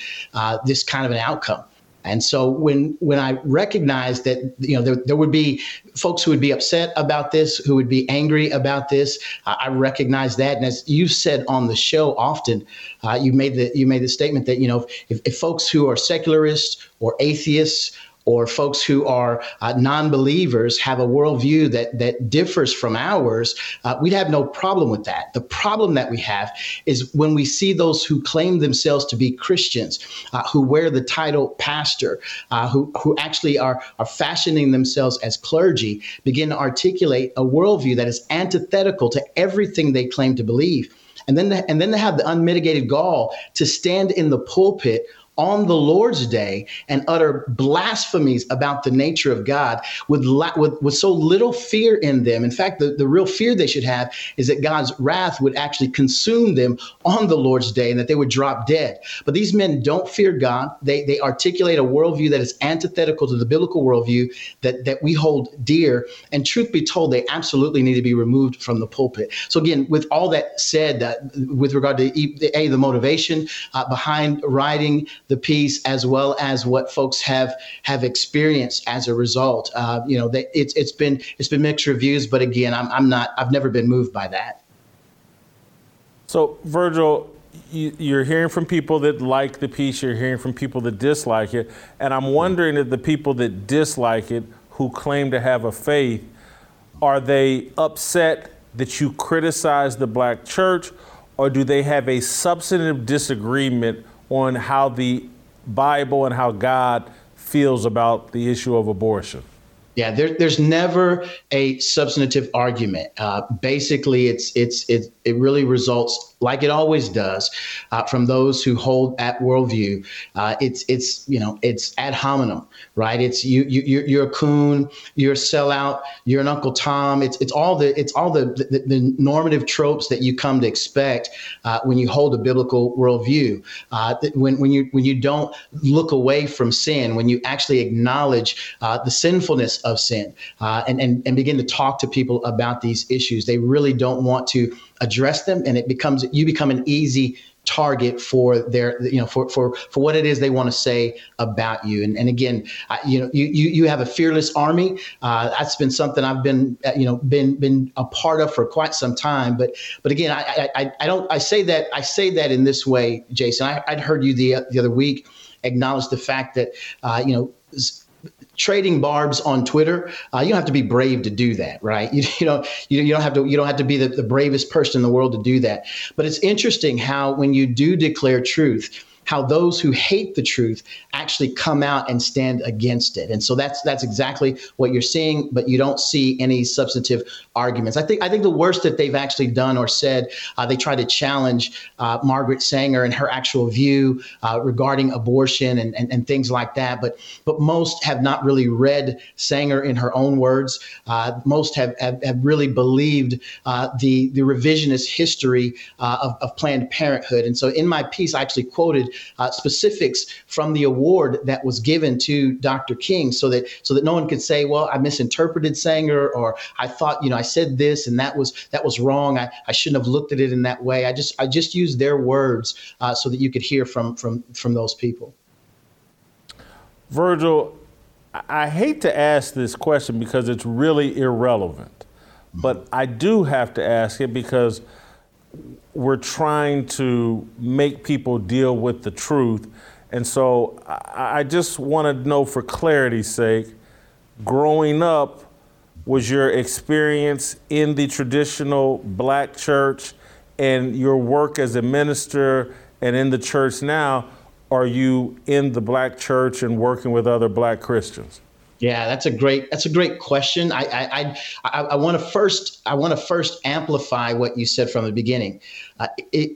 this kind of an outcome. And so when when I recognized that you know there, there would be folks who would be upset about this, who would be angry about this, uh, I recognized that. And as you've said on the show often, uh, you made the you made the statement that you know if, if folks who are secularists or atheists or folks who are uh, non-believers have a worldview that that differs from ours, uh, we'd have no problem with that. The problem that we have is when we see those who claim themselves to be Christians, uh, who wear the title pastor, uh, who who actually are are fashioning themselves as clergy, begin to articulate a worldview that is antithetical to everything they claim to believe. and then and then to have the unmitigated gall to stand in the pulpit on the Lord's day and utter blasphemies about the nature of God with, la- with, with so little fear in them. In fact, the, the real fear they should have is that God's wrath would actually consume them on the Lord's day and that they would drop dead. But these men don't fear God. They, they articulate a worldview that is antithetical to the biblical worldview that, that we hold dear. And truth be told, they absolutely need to be removed from the pulpit. So, again, with all that said, uh, with regard to A, the motivation uh, behind writing the piece as well as what folks have have experienced as a result. Uh, you know, they, it's it's been it's been mixed reviews, but again, I'm I'm not I've never been moved by that. So Virgil, you, are hearing from people that like the piece, you're hearing from people that dislike it, and I'm wondering if the people that dislike it, who claim to have a faith, are they upset that you criticize the black church, or do they have a substantive disagreement on how the Bible and how God feels about the issue of abortion? Yeah, there, there's never a substantive argument. Uh, basically, it's it's it, it really results like it always does, uh, from those who hold at worldview. Uh, it's it's you know it's ad hominem, right? It's you you you're a coon, you're a sellout, you're an Uncle Tom. It's it's all the it's all the the, the normative tropes that you come to expect uh, when you hold a biblical worldview. Uh, when when you when you don't look away from sin, when you actually acknowledge uh, the sinfulness of sin, uh, and and and begin to talk to people about these issues, they really don't want to address them and it becomes you become an easy target for their you know for for for what it is they want to say about you. And and again I, you know you, you you have a fearless army. Uh, that's been something I've been uh, you know been been a part of for quite some time. But but again I I, I don't I say that I say that in this way Jason. I, would heard you the the other week acknowledge the fact that uh, you know trading barbs on Twitter, uh, you don't have to be brave to do that, right? You, you know, you, you don't have to you don't have to be the, the bravest person in the world to do that. But it's interesting how when you do declare truth, how those who hate the truth actually come out and stand against it. And so that's that's exactly what you're seeing, but you don't see any substantive arguments. I think I think the worst that they've actually done or said, uh, they tried to challenge uh, Margaret Sanger and her actual view uh, regarding abortion and, and, and things like that. But but most have not really read Sanger in her own words. Uh, most have, have, have really believed uh, the the revisionist history uh, of, of Planned Parenthood. And so in my piece, I actually quoted uh, specifics from the award that was given to Dr. King, so that so that no one could say, "Well, I misinterpreted Sanger," or "I thought you know I said this and that was that was wrong. I, I shouldn't have looked at it in that way." I just I just used their words uh, so that you could hear from from from those people. Virgil, I hate to ask this question because it's really irrelevant, but I do have to ask it because we're trying to make people deal with the truth. And so I, just want to know for clarity's sake, growing up, was your experience in the traditional black church and your work as a minister and in the church now, are you in the black church and working with other black Christians? Yeah, that's a great that's a great question. I I I, I want to first I want to first amplify what you said from the beginning. Uh, it,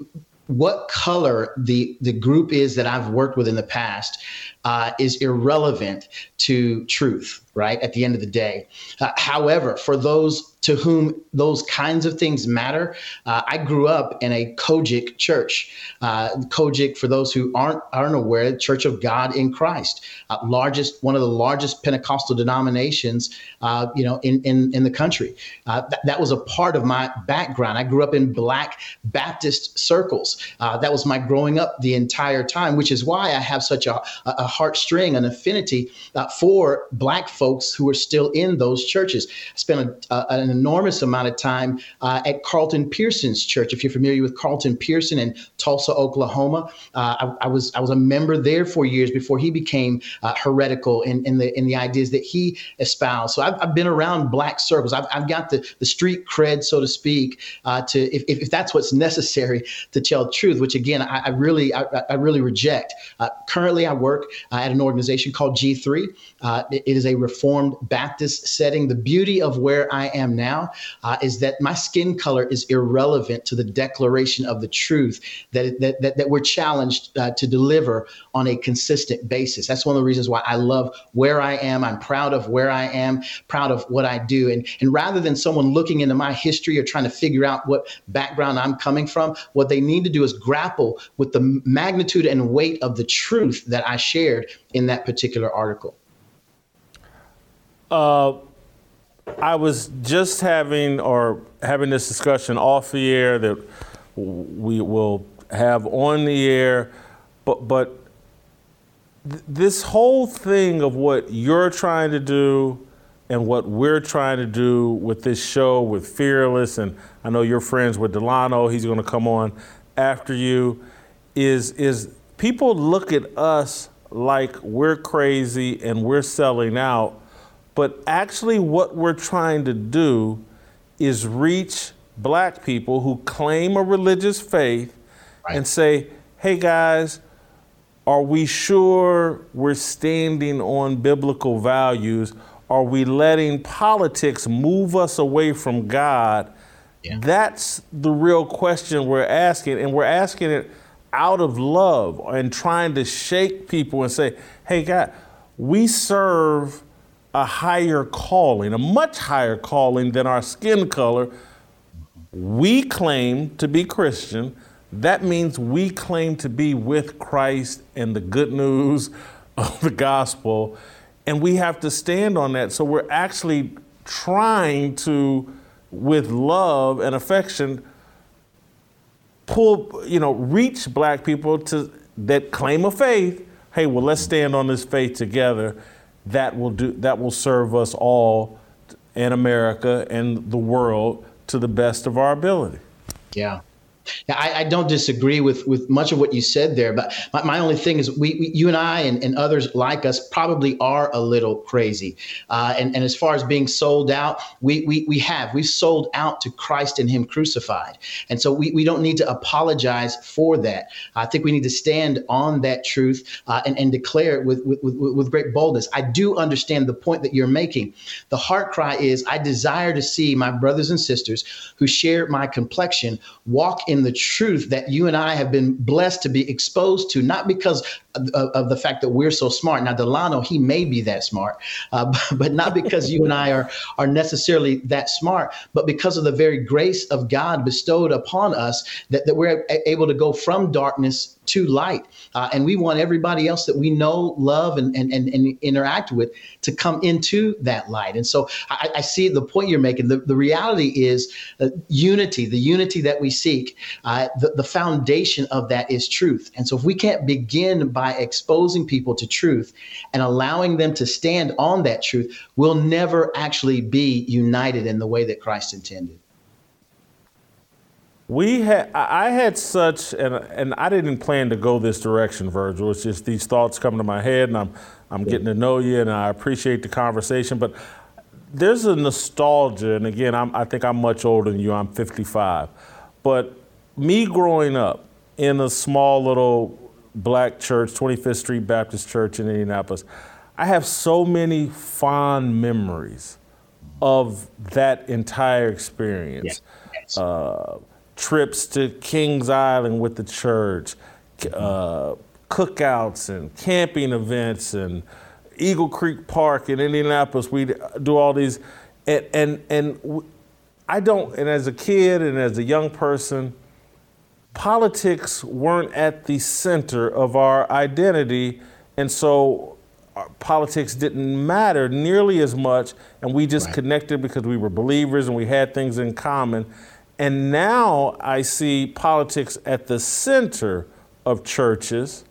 what color the the group is that I've worked with in the past uh, is irrelevant to truth, right? At the end of the day. Uh, however, for those to whom those kinds of things matter. Uh, I grew up in a COGIC church. Uh, COGIC, for those who aren't aren't aware, Church of God in Christ, uh, largest one of the largest Pentecostal denominations, uh, you know, in in, in the country. Uh, th- that was a part of my background. I grew up in Black Baptist circles. That was my growing up the entire time, which is why I have such a, a heartstring, an affinity for Black folks who are still in those churches. I spent a, an enormous amount of time uh, at Carlton Pearson's church. If you're familiar with Carlton Pearson in Tulsa, Oklahoma, uh, I, I, was I was a member there for years before he became uh, heretical in, in the in the ideas that he espoused. So I've, I've been around black circles. I've, I've got the, the street cred, so to speak, uh, to if, if that's what's necessary to tell tell truth, which again I, I really I, I, really reject. Uh, currently, I work uh, at an organization called G3. Uh, it, is a Reformed Baptist setting. The beauty of where I am now uh, is that my skin color is irrelevant to the declaration of the truth that that that, that we're challenged uh, to deliver on a consistent basis. That's one of the reasons why I love where I am. I'm proud of where I am, proud of what I do, and and rather than someone looking into my history or trying to figure out what background I'm coming from, what they need to do is grapple with the magnitude and weight of the truth that I shared in that particular article. Uh, I was just having or having this discussion off the air that we will have on the air, but but th- this whole thing of what you're trying to do and what we're trying to do with this show with Fearless, and I know you're friends with Delano, he's going to come on after you, is, is people look at us like we're crazy and we're selling out, but actually, what we're trying to do is reach black people who claim a religious faith right. and say, hey guys, are we sure we're standing on biblical values? Are we letting politics move us away from God? Yeah. That's the real question we're asking, and we're asking it out of love and trying to shake people and say, hey, God, we serve a higher calling, a much higher calling than our skin color. We claim to be Christian. That means we claim to be with Christ and the good news of the gospel and we have to stand on that. So we're actually trying to, with love and affection, pull, you know, reach black people to that claim a faith. Hey, well, let's stand on this faith together. That will do. That will serve us all in America and the world to the best of our ability. Yeah. I, I, don't disagree with with much of what you said there, but my, my only thing is we, we, you and I and, and others like us probably are a little crazy. Uh, and, and as far as being sold out, we, we we have we've sold out to Christ and Him crucified, and so we, we don't need to apologize for that. I think we need to stand on that truth uh, and and declare it with, with with with great boldness. I do understand the point that you're making. The heart cry is I desire to see my brothers and sisters who share my complexion walk in in the truth that you and I have been blessed to be exposed to, not because of, of the fact that we're so smart. Now, Delano, he may be that smart, uh, but not because you and I are, are necessarily that smart, but because of the very grace of God bestowed upon us that, that we're able to go from darkness to light. Uh, and we want everybody else that we know, love, and, and, and, and, interact with to come into that light. And so I, I see the point you're making. The, the reality is uh, unity, the unity that we seek, uh, the, the foundation of that is truth. And so if we can't begin by exposing people to truth and allowing them to stand on that truth, we'll never actually be united in the way that Christ intended we had I had such and and I didn't plan to go this direction, Virgil. It's just these thoughts come to my head, and I'm I'm getting to know you, and I appreciate the conversation. But there's a nostalgia, and again, I'm, I think I'm much older than you. I'm 55, but me growing up in a small little black church, 25th Street Baptist Church in Indianapolis, I have so many fond memories of that entire experience. Yeah. Uh, trips to Kings Island with the church, uh, cookouts and camping events and Eagle Creek Park in Indianapolis. We do all these, and and and I don't. And as a kid and as a young person, politics weren't at the center of our identity, and so politics didn't matter nearly as much, and we just right. connected because we were believers and we had things in common. And now I see politics at the center of churches.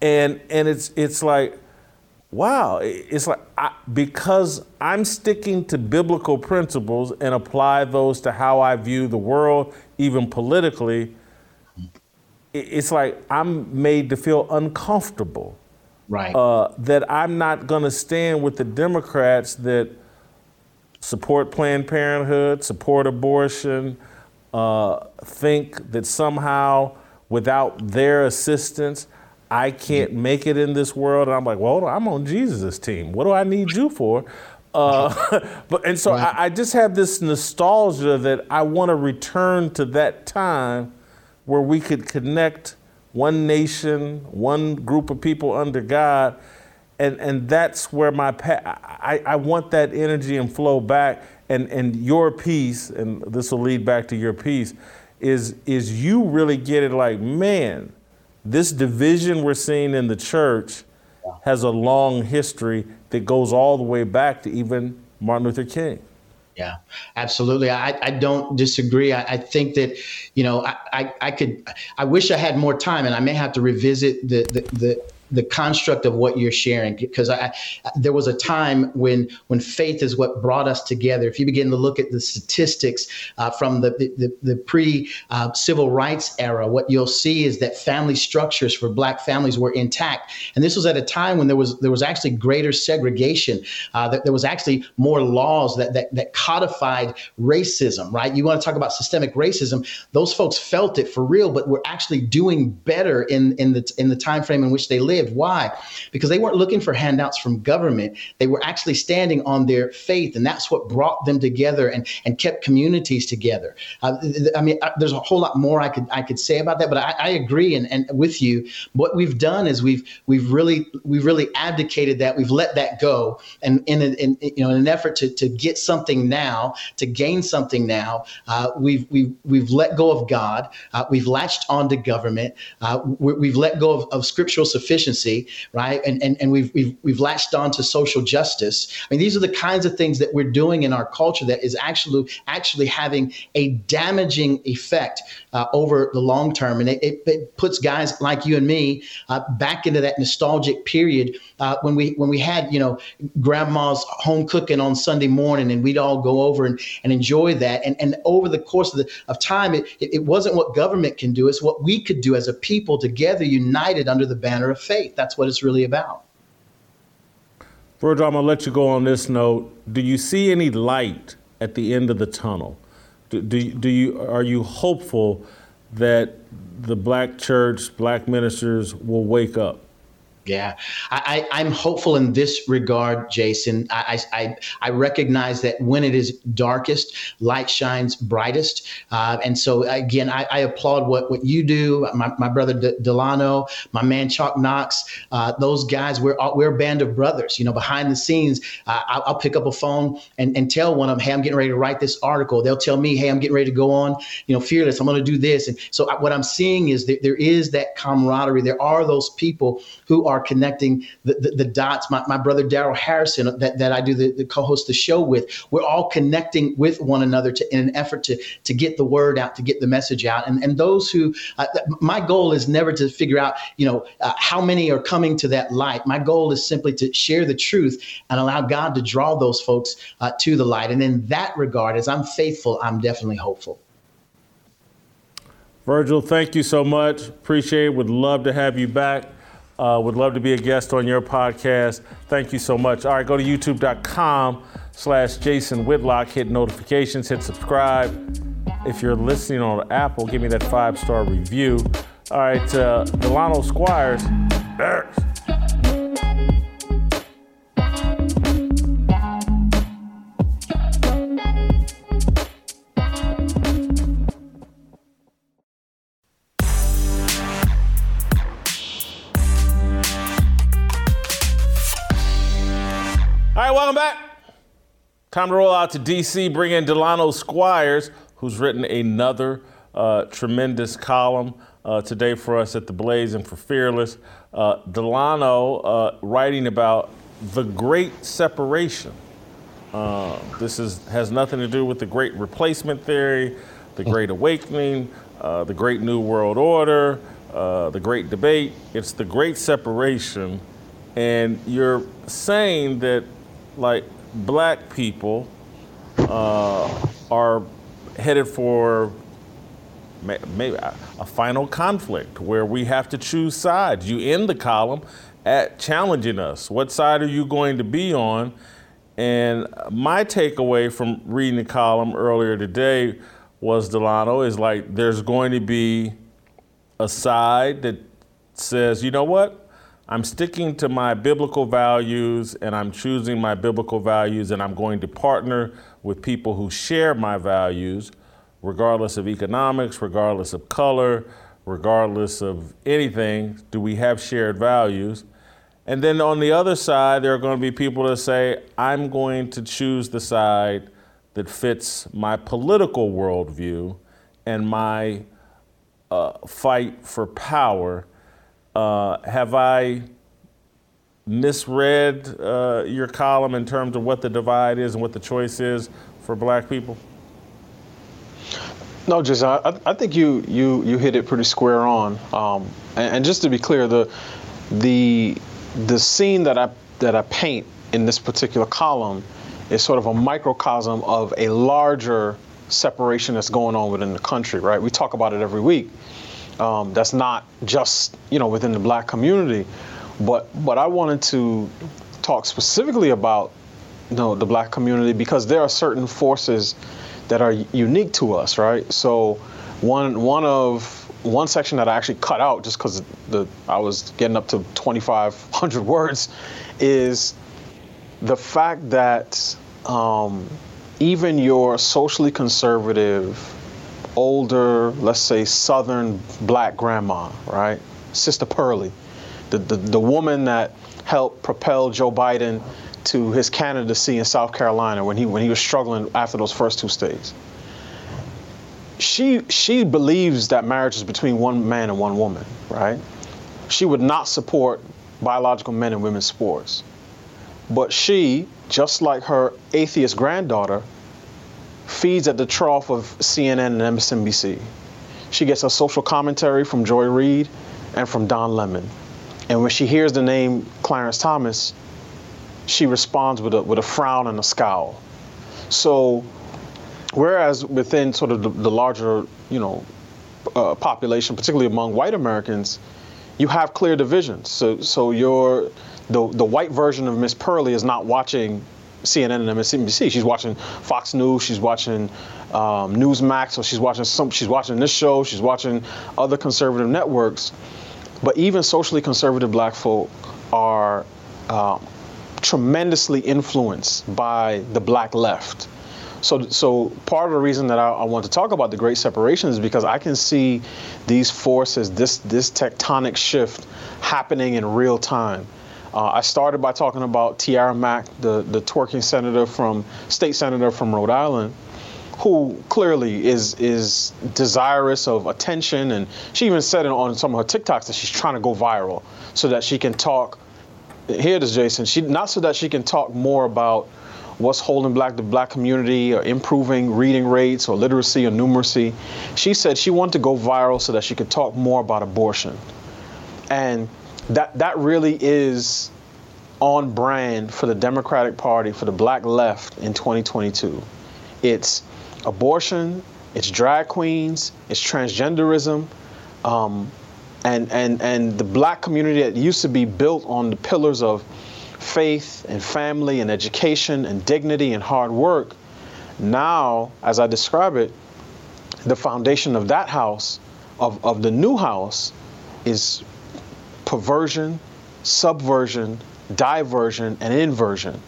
And, and it's, it's like, wow, it's like, I, because I'm sticking to biblical principles and apply those to how I view the world, even politically, it's like I'm made to feel uncomfortable. Right. Uh, that I'm not going to stand with the Democrats that support Planned Parenthood, support abortion, uh, think that somehow without their assistance, I can't make it in this world. And I'm like, well, I'm on Jesus' team. What do I need you for? Uh, but and so right. I, I, just have this nostalgia that I want to return to that time where we could connect one nation, one group of people under God, and and that's where my I, I want that energy and flow back. And and your piece, and this will lead back to your piece, is is you really get it like man, this division we're seeing in the church has a long history that goes all the way back to even Martin Luther King. Yeah, absolutely. I, I don't disagree. I, I think that, you know, I, I, I, could, I wish I had more time and I may have to revisit the, the, the the construct of what you're sharing because I, there was a time when when faith is what brought us together. If you begin to look at the statistics uh, from the the, the pre uh, civil rights era, what you'll see is that family structures for Black families were intact, and this was at a time when there was there was actually greater segregation. Uh, that there was actually more laws that, that that codified racism. Right? You want to talk about systemic racism? Those folks felt it for real, but were actually doing better in in the in the time frame in which they lived Why? Because they weren't looking for handouts from government. They were actually standing on their faith, and that's what brought them together and, and kept communities together. Uh, I mean, I, there's a whole lot more I could I could say about that, but I, I agree and, and with you. What we've done is we've we've really we've really abdicated that. We've let that go, and in, in, in you know in an effort to, to get something now, to gain something now, uh, we've we've we've let go of God. Uh, we've latched onto government. Uh, we, have let go of, of scriptural sufficiency right? And, and, and we've, we've, we've latched on to social justice. I mean, these are the kinds of things that we're doing in our culture that is actually, actually having a damaging effect uh, over the long term. And it, it, it, puts guys like you and me uh, back into that nostalgic period uh, when we when we had, you know, grandma's home cooking on Sunday morning and we'd all go over and, and enjoy that. And, and over the course of, the, of time, it, it wasn't what government can do, it's what we could do as a people together, united under the banner of faith. That's what it's really about. Virgil, I'm to let you go on this note. Do you see any light at the end of the tunnel? Do, do, do you, are you hopeful that the black church, black ministers will wake up? Yeah, I, am hopeful in this regard, Jason. I, I, I, recognize that when it is darkest, light shines brightest. Uh, and so, again, I, I, applaud what, what you do, my, my brother D- Delano, my man Chuck Knox, uh, those guys, we're, we're a band of brothers. You know, behind the scenes, uh, I'll, I'll, pick up a phone and, and tell one of them, hey, I'm getting ready to write this article. They'll tell me, hey, I'm getting ready to go on, you know, fearless. I'm going to do this. And so, what I'm seeing is that there is that camaraderie. There are those people who are are connecting the, the, the dots. My, my brother Darrell Harrison, that, that I do the, the co-host the show with, we're all connecting with one another to, in an effort to to get the word out, to get the message out. And and those who, uh, my goal is never to figure out, you know, uh, how many are coming to that light. My goal is simply to share the truth and allow God to draw those folks uh, to the light. And in that regard, as I'm faithful, I'm definitely hopeful. Virgil, thank you so much. Appreciate it. Would love to have you back. Uh, would love to be a guest on your podcast. Thank you so much. All right, go to youtube.com slash Jason Whitlock. Hit notifications, hit subscribe. If you're listening on Apple, give me that five star review. All right, uh, Delano Squires. There's. welcome back. Time to roll out to DC, bring in Delano Squires, who's written another uh, tremendous column uh, today for us at The Blaze and for Fearless. Uh, Delano uh, writing about the great separation. Uh, this is, has nothing to do with the great replacement theory, the great awakening, uh, the great new world order, the great debate. It's the great separation. And you're saying that like black people uh, are headed for maybe a final conflict where we have to choose sides. You end the column at challenging us. What side are you going to be on? And my takeaway from reading the column earlier today was Delano is like there's going to be a side that says, you know what? I'm sticking to my biblical values and I'm choosing my biblical values and I'm going to partner with people who share my values, regardless of economics, regardless of color, regardless of anything. Do we have shared values? And then on the other side, there are going to be people that say, I'm going to choose the side that fits my political worldview and my uh, fight for power. Uh, have I misread uh, your column in terms of what the divide is and what the choice is for black people? No, Jason, I, I think you, you you hit it pretty square on. Um, and, and just to be clear, the the the scene that I that I paint in this particular column is sort of a microcosm of a larger separation that's going on within the country, right? We talk about it every week. Um, that's not just you know within the black community, but but I wanted to talk specifically about you know the black community because there are certain forces that are unique to us, right? So one one of one section that I actually cut out just because the I was getting up to 2,500 words is the fact that um, even your socially conservative, older, let's say Southern black grandma, right, Sister Pearlie, the, the the woman that helped propel Joe Biden to his candidacy in South Carolina when he when he was struggling after those first two states she she believes that marriage is between one man and one woman, right? She would not support biological men and women's sports. But she, just like her atheist granddaughter, feeds at the trough of CNN and MSNBC. She gets her social commentary from Joy Reid and from Don Lemon. And when she hears the name Clarence Thomas, she responds with a, with a frown and a scowl. So Whereas within sort of the, the larger, you know, uh, population, particularly among white Americans, you have clear divisions. So, so your the the white version of Miss Pearlie is not watching CNN and MSNBC. She's watching Fox News. She's watching um, Newsmax. So she's watching some. She's watching this show. She's watching other conservative networks. But even socially conservative black folk are um, tremendously influenced by the black left. So, so part of the reason that I, I, want to talk about the Great Separation is because I can see these forces, this this tectonic shift, happening in real time. Uh, I started by talking about Tiara Mack, the the twerking senator from state senator from Rhode Island, who clearly is is desirous of attention, and she even said it on some of her TikToks that she's trying to go viral so that she can talk. Here it is, Jason. She not so that she can talk more about what's holding black the black community or improving reading rates or literacy or numeracy. She said she wanted to go viral so that she could talk more about abortion. And that that really is on brand for the Democratic Party, for the black left in 2022. It's abortion, it's drag queens, it's transgenderism, um, and, and, and the black community that used to be built on the pillars of faith and family and education and dignity and hard work. Now, as I describe it, the foundation of that house, of, of the new house, is perversion, subversion, diversion, and inversion.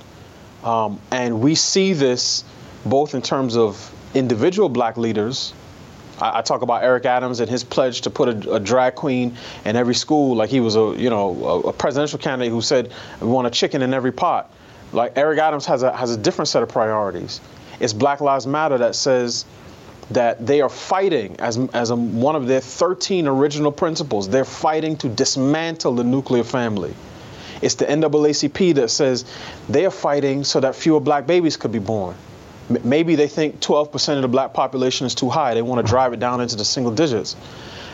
Um, and we see this both in terms of individual black leaders I, I, talk about Eric Adams and his pledge to put a, a, drag queen in every school, like he was a you know a, a presidential candidate who said we want a chicken in every pot. Like Eric Adams has a has a different set of priorities. It's Black Lives Matter that says that they are fighting as as a, one of their 13 original principles. They're fighting to dismantle the nuclear family. It's the NAACP that says they are fighting so that fewer black babies could be born. Maybe they think 12% of the black population is too high. They want to drive it down into the single digits.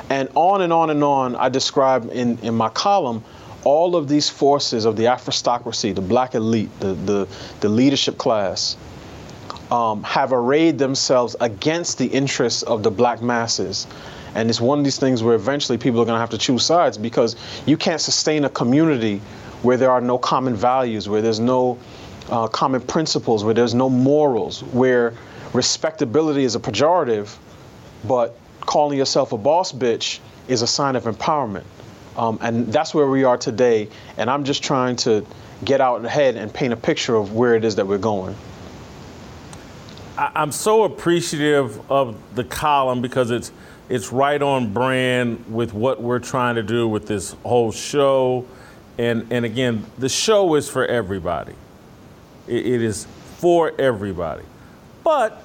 And on and on and on, I describe in, in my column all of these forces of the aristocracy, the black elite, the, the, the leadership class, um, have arrayed themselves against the interests of the black masses. And it's one of these things where eventually people are going to have to choose sides because you can't sustain a community where there are no common values, where there's no uh, common principles, where there's no morals, where respectability is a pejorative, but calling yourself a boss bitch is a sign of empowerment. Um, and that's where we are today. And I'm just trying to get out ahead and paint a picture of where it is that we're going. I'm so appreciative of the column because it's it's right on brand with what we're trying to do with this whole show. And and again, the show is for everybody. it, it is for everybody. But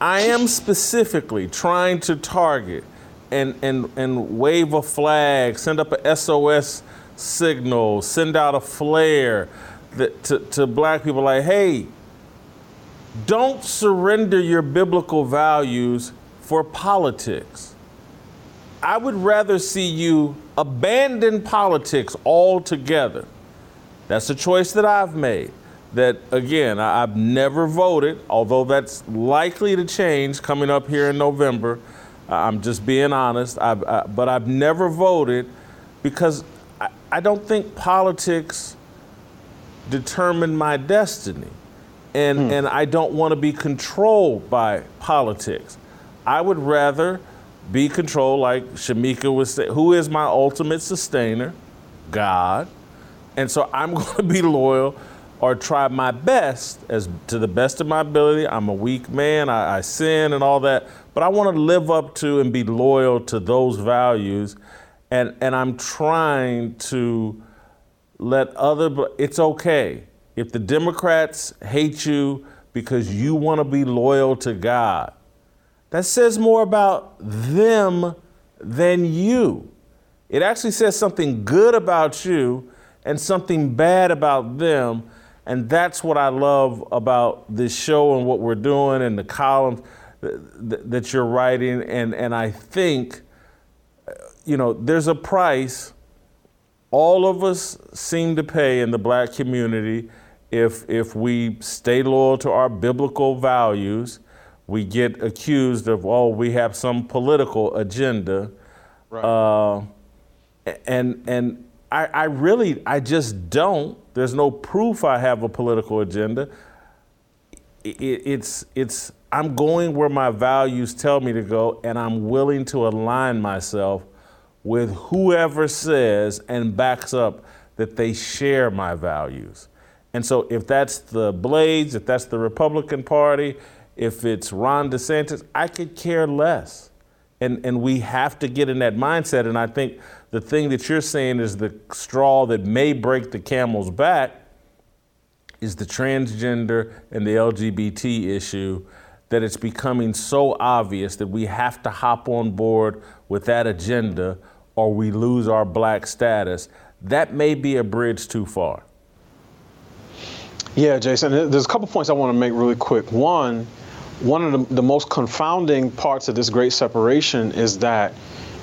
I am specifically trying to target and, and, and wave a flag, send up a SOS signal, send out a flare that, to, to black people like, hey, don't surrender your biblical values for politics. I would rather see you abandon politics altogether. That's a choice that I've made. That, again, I, have never voted, although that's likely to change coming up here in November. I'm just being honest. I've, I, but I've never voted because I, I don't think politics determine my destiny and hmm. and I don't want to be controlled by politics. I would rather be controlled like Shamika was saying. Who is my ultimate sustainer? God. And so I'm going to be loyal or try my best as to the best of my ability. I'm a weak man. I, I sin and all that, but I want to live up to and be loyal to those values. And and I'm trying to let other. It's okay if the Democrats hate you because you want to be loyal to God, that says more about them than you. It actually says something good about you and something bad about them. And that's what I love about this show and what we're doing and the columns that you're writing. And, and I think, uh, you know, there's a price all of us seem to pay in the black community if if we stay loyal to our biblical values, we get accused of oh we have some political agenda, right. uh, and and I, I really I just don't. There's no proof I have a political agenda. It, it's it's I'm going where my values tell me to go, and I'm willing to align myself with whoever says and backs up that they share my values. And so if that's the Blades, if that's the Republican Party, if it's Ron DeSantis, I could care less. And, and we have to get in that mindset. And I think the thing that you're saying is the straw that may break the camel's back is the transgender and the LGBT issue that it's becoming so obvious that we have to hop on board with that agenda or we lose our black status. That may be a bridge too far. Yeah, Jason, there's a couple points I want to make really quick. One, one of the, the most confounding parts of this great separation is that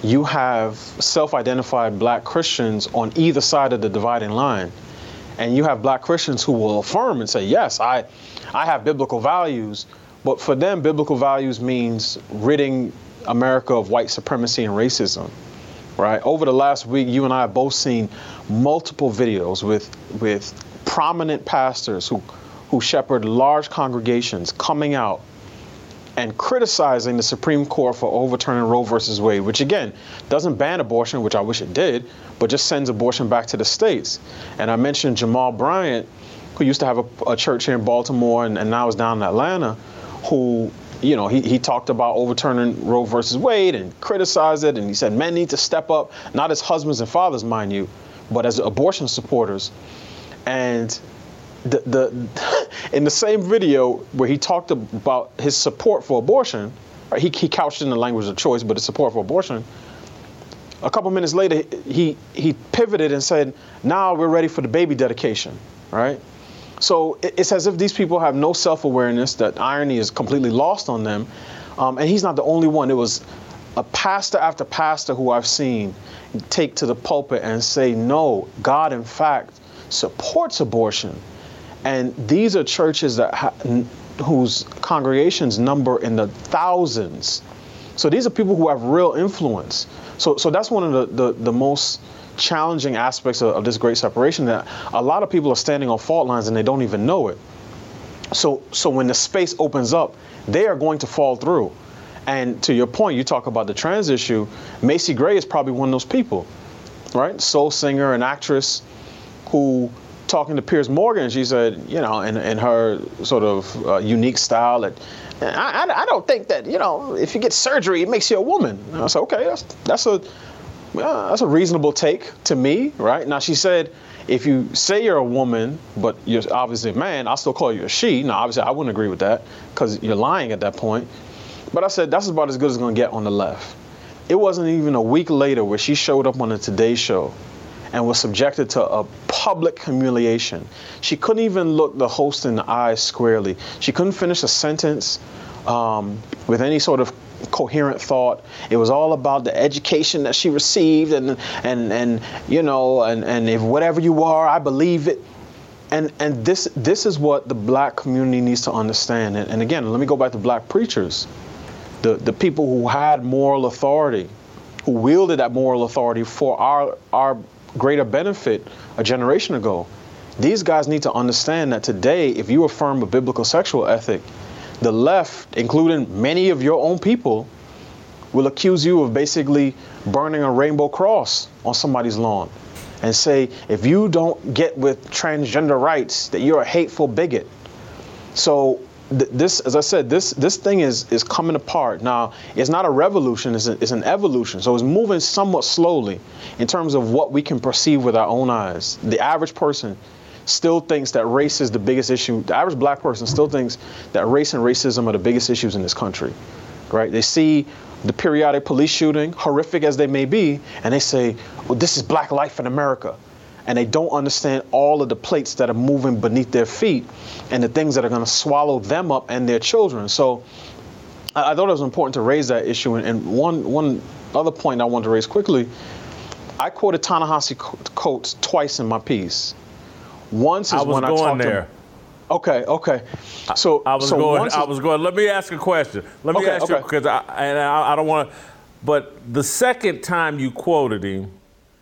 you have self identified black Christians on either side of the dividing line. And you have black Christians who will affirm and say, yes, I, I have biblical values. But for them, biblical values means ridding America of white supremacy and racism. Right? Over the last week, you and I have both seen multiple videos with, with prominent pastors who, who shepherd large congregations coming out and criticizing the Supreme Court for overturning Roe versus Wade, which again doesn't ban abortion, which I wish it did, but just sends abortion back to the states. And I mentioned Jamal Bryant, who used to have a, a church here in Baltimore and, and now is down in Atlanta, who you know, he, he talked about overturning Roe versus Wade and criticized it, and he said men need to step up, not as husbands and fathers, mind you, but as abortion supporters. And the, the in the same video where he talked about his support for abortion, he, he couched it in the language of choice, but his support for abortion. A couple minutes later, he he pivoted and said, "Now we're ready for the baby dedication." Right. So it's as if these people have no self-awareness. That irony is completely lost on them, um, and he's not the only one. It was a pastor after pastor who I've seen take to the pulpit and say, "No, God, in fact." Supports abortion. And these are churches that ha- whose congregations number in the thousands. So these are people who have real influence. So, so that's one of the, the, the most challenging aspects of, of, this great separation that a lot of people are standing on fault lines and they don't even know it. So, so when the space opens up, they are going to fall through. And to your point, you talk about the trans issue. Macy Gray is probably one of those people, right? Soul singer and actress who talking to Piers Morgan, she said, you know, in, in her sort of uh, unique style, that I, I, I, don't think that, you know, if you get surgery, it makes you a woman. And I said, okay, that's, that's a that's a reasonable take to me, right? Now she said, if you say you're a woman, but you're obviously a man, I'll still call you a she. Now, obviously, I wouldn't agree with that because you're lying at that point. But I said that's about as good as it's gonna get on the left. It wasn't even a week later where she showed up on the Today Show and was subjected to a public humiliation. She couldn't even look the host in the eyes squarely. She couldn't finish a sentence um, with any sort of coherent thought. It was all about the education that she received and and and you know and and if whatever you are, I believe it. And and this this is what the black community needs to understand. And, and again, let me go back to black preachers. The the people who had moral authority, who wielded that moral authority for our our greater benefit a generation ago. These guys need to understand that today, if you affirm a biblical sexual ethic, the left, including many of your own people, will accuse you of basically burning a rainbow cross on somebody's lawn and say, if you don't get with transgender rights, that you're a hateful bigot. So th- this, as I said, this this thing is is coming apart. Now, it's not a revolution; it's, a, it's an evolution. So it's moving somewhat slowly in terms of what we can perceive with our own eyes. The average person still thinks that race is the biggest issue. The average black person still thinks that race and racism are the biggest issues in this country, right? They see the periodic police shooting, horrific as they may be, and they say, well, this is black life in America. And they don't understand all of the plates that are moving beneath their feet and the things that are going to swallow them up and their children. So I, I, thought it was important to raise that issue. And, and one, one other point I wanted to raise quickly I quoted Ta-Nehisi Coates twice in my piece. Once is I was when I talked there. to Okay, okay. So I was so going. I was going. Let me ask a question. Let me Okay, ask you because I and I, I don't want to. But the second time you quoted him,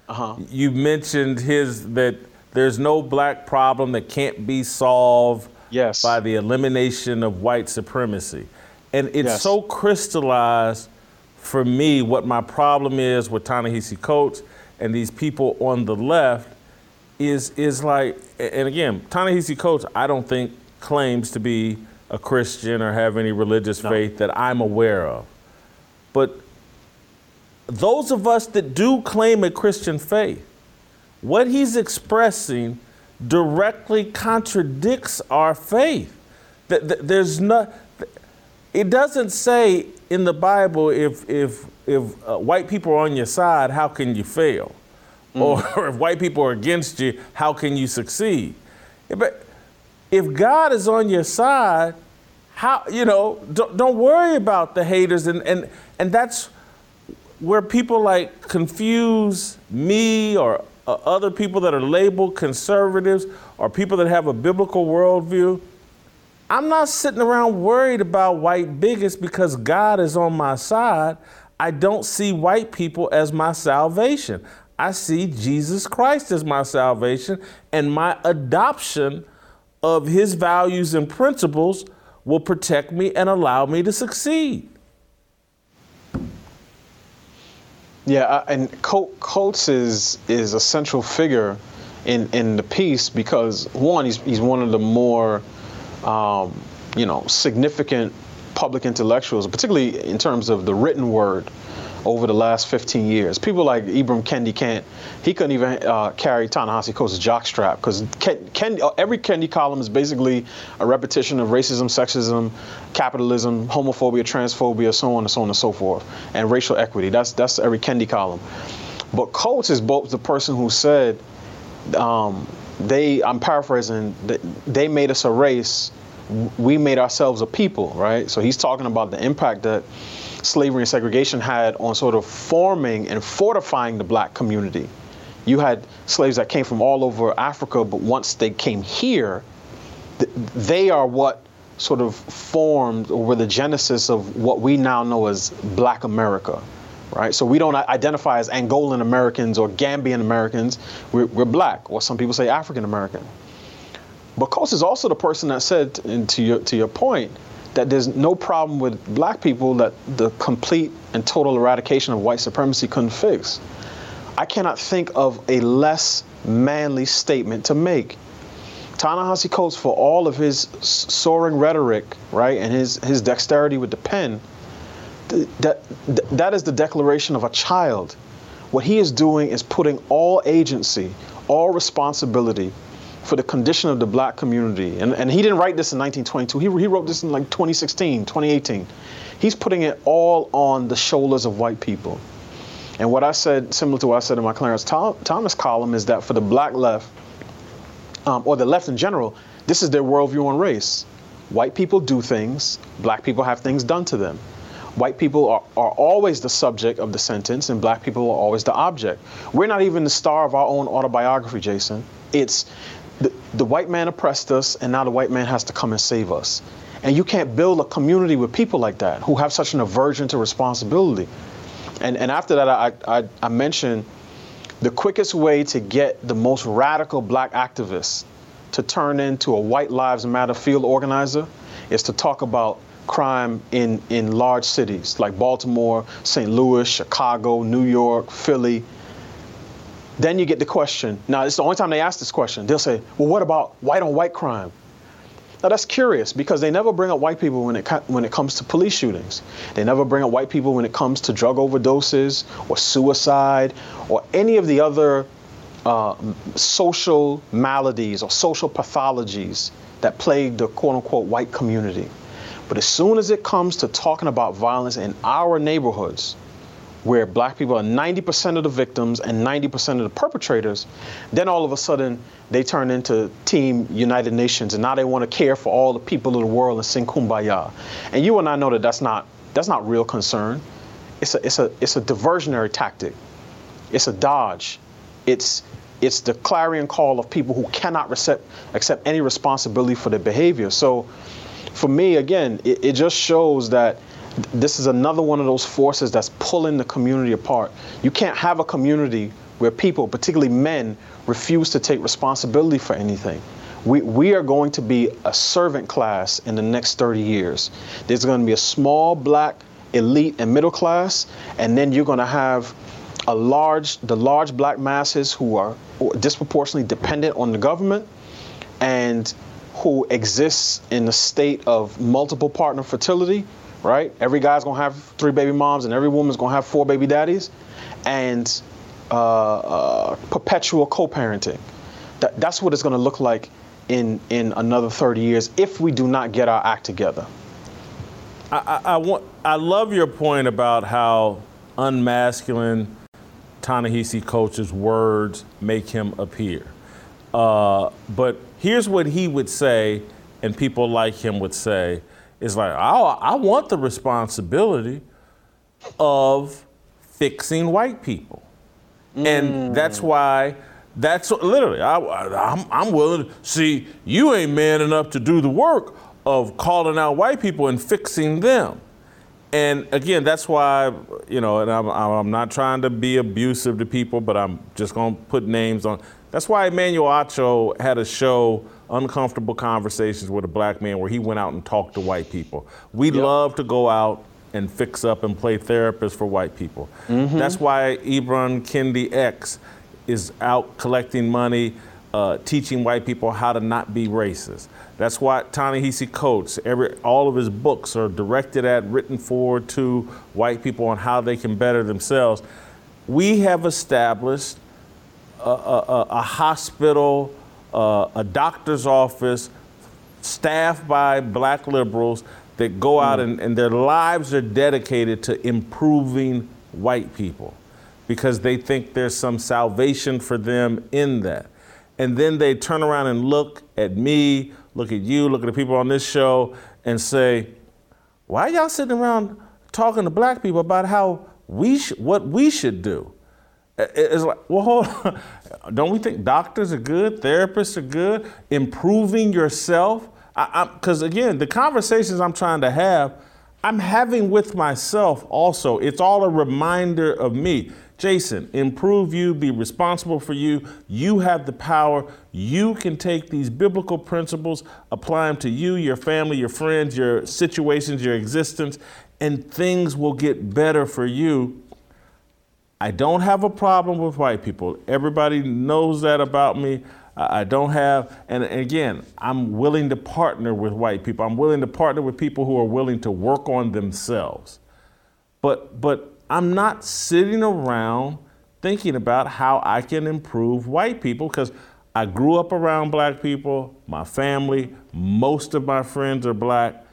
Uh-huh. you mentioned his that there's no black problem that can't be solved yes. by the elimination of white supremacy, and it's Yes. so crystallized for me what my problem is with Ta-Nehisi Coates and these people on the left is is like, and again, Ta-Nehisi Coates, I don't think claims to be a Christian or have any religious faith that I'm aware of. But those of us that do claim a Christian faith, what he's expressing directly contradicts our faith. Th- th- There's not. It doesn't say in the Bible if if if uh, white people are on your side, how can you fail? Or, if white people are against you, how can you succeed? But if God is on your side, how you know? Don't, don't worry about the haters, and and and that's where people like confuse me or uh, other people that are labeled conservatives or people that have a biblical worldview. I'm not sitting around worried about white bigots because God is on my side. I don't see white people as my salvation. I see Jesus Christ as my salvation, and my adoption of his values and principles will protect me and allow me to succeed. Yeah, uh, and Co- Coates is is a central figure in in the piece because one, he's he's one of the more um, you know significant public intellectuals, particularly in terms of the written word over the last 15 years. People like Ibram Kendi can't, he couldn't even uh, carry Ta-Nehisi Coates' jockstrap because uh, every Kendi column is basically a repetition of racism, sexism, capitalism, homophobia, transphobia, so on and so on and so forth, and racial equity. That's that's every Kendi column. But Coates is both the person who said, um, they, I'm paraphrasing, they made us a race, we made ourselves a people, right? So he's talking about the impact that slavery and segregation had on sort of forming and fortifying the black community. You had slaves that came from all over Africa, but once they came here, th- they are what sort of formed or were the genesis of what we now know as black America. Right, so we don't identify as Angolan Americans or Gambian Americans. We're, we're black, or some people say African American. But Coates is also the person that said, to your to your point, that there's no problem with black people that the complete and total eradication of white supremacy couldn't fix. I cannot think of a less manly statement to make. Ta-Nehisi Coates, for all of his soaring rhetoric, right, and his, his dexterity with the pen, that, that is the declaration of a child. What he is doing is putting all agency, all responsibility for the condition of the black community. And, and he didn't write this in 1922. He, he wrote this in like 2016, 2018. He's putting it all on the shoulders of white people. And what I said, similar to what I said in my Clarence Thomas column, is that for the black left, um, or the left in general, this is their worldview on race. White people do things, black people have things done to them. White people are, are always the subject of the sentence, and black people are always the object. We're not even the star of our own autobiography, Jason. It's the, white man oppressed us, and now the white man has to come and save us. And you can't build a community with people like that who have such an aversion to responsibility. And, and after that, I, I, I mentioned the quickest way to get the most radical black activists to turn into a White Lives Matter field organizer is to talk about crime in, in large cities like Baltimore, St. Louis, Chicago, New York, Philly. Then you get the question. Now, it's the only time they ask this question. They'll say, well, what about white on white crime? Now that's curious because they never bring up white people when it when it comes to police shootings. They never bring up white people when it comes to drug overdoses or suicide or any of the other uh, social maladies or social pathologies that plague the quote unquote white community. But as soon as it comes to talking about violence in our neighborhoods, where black people are 90% of the victims and 90% of the perpetrators, then all of a sudden they turn into Team United Nations and now they want to care for all the people of the world and sing kumbaya. And you and I know that that's not, that's not real concern. It's a, it's, a, it's a diversionary tactic. It's a dodge. It's, it's the clarion call of people who cannot accept, accept any responsibility for their behavior. So for me, again, it, it just shows that this is another one of those forces that's pulling the community apart. You can't have a community where people, particularly men, refuse to take responsibility for anything. We, we are going to be a servant class in the next 30 years. There's going to be a small black elite and middle class, and then you're going to have a large, the large black masses who are disproportionately dependent on the government and who exists in a state of multiple partner fertility, right? Every guy's gonna have three baby moms, and every woman's gonna have four baby daddies, and uh, uh, perpetual co-parenting. That, that's what it's gonna look like in in another 30 years if we do not get our act together. I, I, I want. I love your point about how unmasculine Ta-Nehisi Coates's words make him appear. Uh, but here's what he would say, and people like him would say, is like, I, I want the responsibility of fixing white people. Mm. And that's why, that's literally, I, I'm, I'm willing to see, you ain't man enough to do the work of calling out white people and fixing them. And again, that's why, you know, and I'm, I'm not trying to be abusive to people, but I'm just going to put names on. That's why Emmanuel Acho had a show uncomfortable conversations with a black man where he went out and talked to white people. We yep. love to go out and fix up and play therapist for white people. Mm-hmm. That's why Ibram Kendi X is out collecting money, uh, teaching white people how to not be racist. That's why Ta-Nehisi Coates, every, all of his books are directed at, written for, to white people on how they can better themselves. We have established a, a, a hospital uh, a doctor's office staffed by black liberals that go out mm. and, and their lives are dedicated to improving white people because they think there's some salvation for them in that. And then they turn around and look at me, look at you, look at the people on this show, and say, why are y'all sitting around talking to black people about how we sh- what we should do? It's like, well, hold on. Don't we think doctors are good, therapists are good, improving yourself? Because again, the conversations I'm trying to have, I'm having with myself also. It's all a reminder of me. Jason, improve you, be responsible for you. You have the power. You can take these biblical principles, apply them to you, your family, your friends, your situations, your existence, and things will get better for you. I don't have a problem with white people. Everybody knows that about me. I don't have, and again, I'm willing to partner with white people. I'm willing to partner with people who are willing to work on themselves. But, but I'm not sitting around thinking about how I can improve white people because I grew up around black people, my family, most of my friends are black.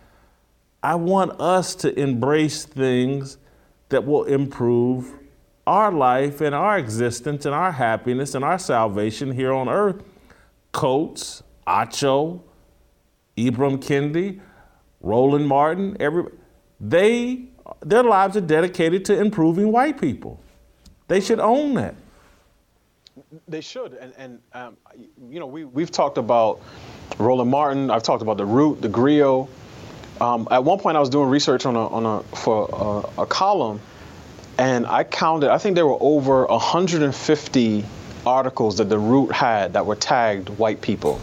I want us to embrace things that will improve our life and our existence and our happiness and our salvation here on earth. Coates, Acho, Ibram Kendi, Roland Martin, every, they their lives are dedicated to improving white people. They should own that. They should, and and um, you know we we've talked about Roland Martin. I've talked about the Root, the Griot. Um, at one point, I was doing research on a on a for a, a column, and I counted. I think there were over 150 articles that the Root had that were tagged white people.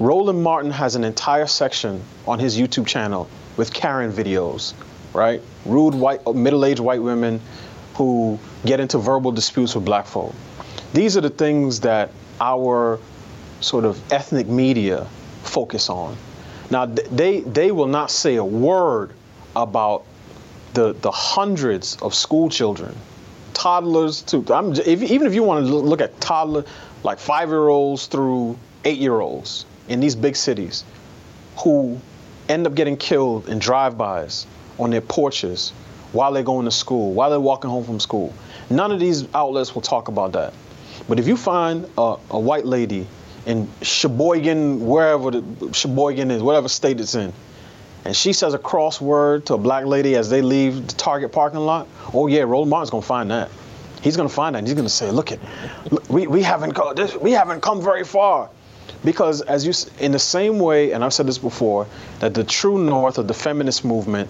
Roland Martin has an entire section on his YouTube channel with Karen videos right? Rude white, middle-aged white women who get into verbal disputes with black folk. These are the things that our sort of ethnic media focus on. Now, they, they will not say a word about the, the hundreds of school children, toddlers to, I'm, if, even if you want to look at toddler, like five-year-olds through eight-year-olds in these big cities who end up getting killed in drive-bys on their porches while they're going to school, while they're walking home from school. None of these outlets will talk about that. But if you find a, a white lady in Sheboygan, wherever the Sheboygan is, whatever state it's in, and she says a crossword to a black lady as they leave the Target parking lot, oh yeah, Roland Martin's gonna find that. He's gonna find that. And he's gonna say, look look, we, we haven't got this, we haven't come very far. Because as you, in the same way, and I've said this before, that the true north of the feminist movement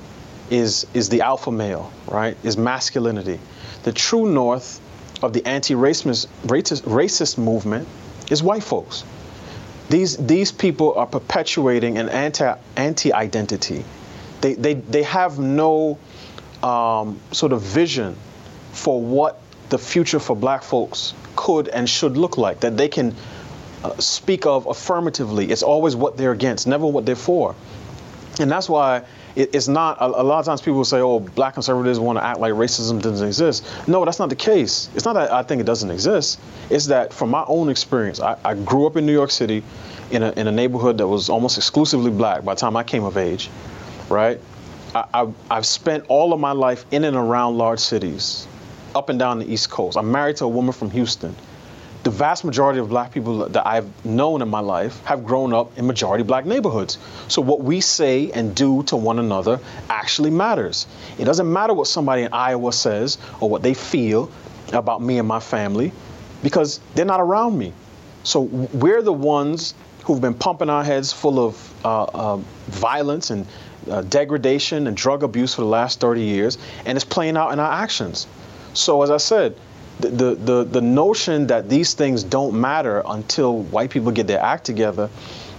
is, is the alpha male, right? Is masculinity. The true north of the anti-racist racist movement is white folks. These, these people are perpetuating an anti, anti-identity. They, they, they have no um, sort of vision for what the future for black folks could and should look like, that they can uh, speak of affirmatively. It's always what they're against, never what they're for. And that's why it, it's not a, a, lot of times people say, "Oh, black conservatives want to act like racism doesn't exist." No, that's not the case. It's not that I think it doesn't exist. It's that from my own experience, I, I grew up in New York City, in a in a neighborhood that was almost exclusively black by the time I came of age, right? I, I, I've spent all of my life in and around large cities, up and down the East Coast. I'm married to a woman from Houston the vast majority of black people that I've known in my life have grown up in majority black neighborhoods. So what we say and do to one another actually matters. It doesn't matter what somebody in Iowa says or what they feel about me and my family because they're not around me. So we're the ones who've been pumping our heads full of uh, uh, violence and uh, degradation and drug abuse for the last 30 years, and it's playing out in our actions. So as I said, the, the, the notion that these things don't matter until white people get their act together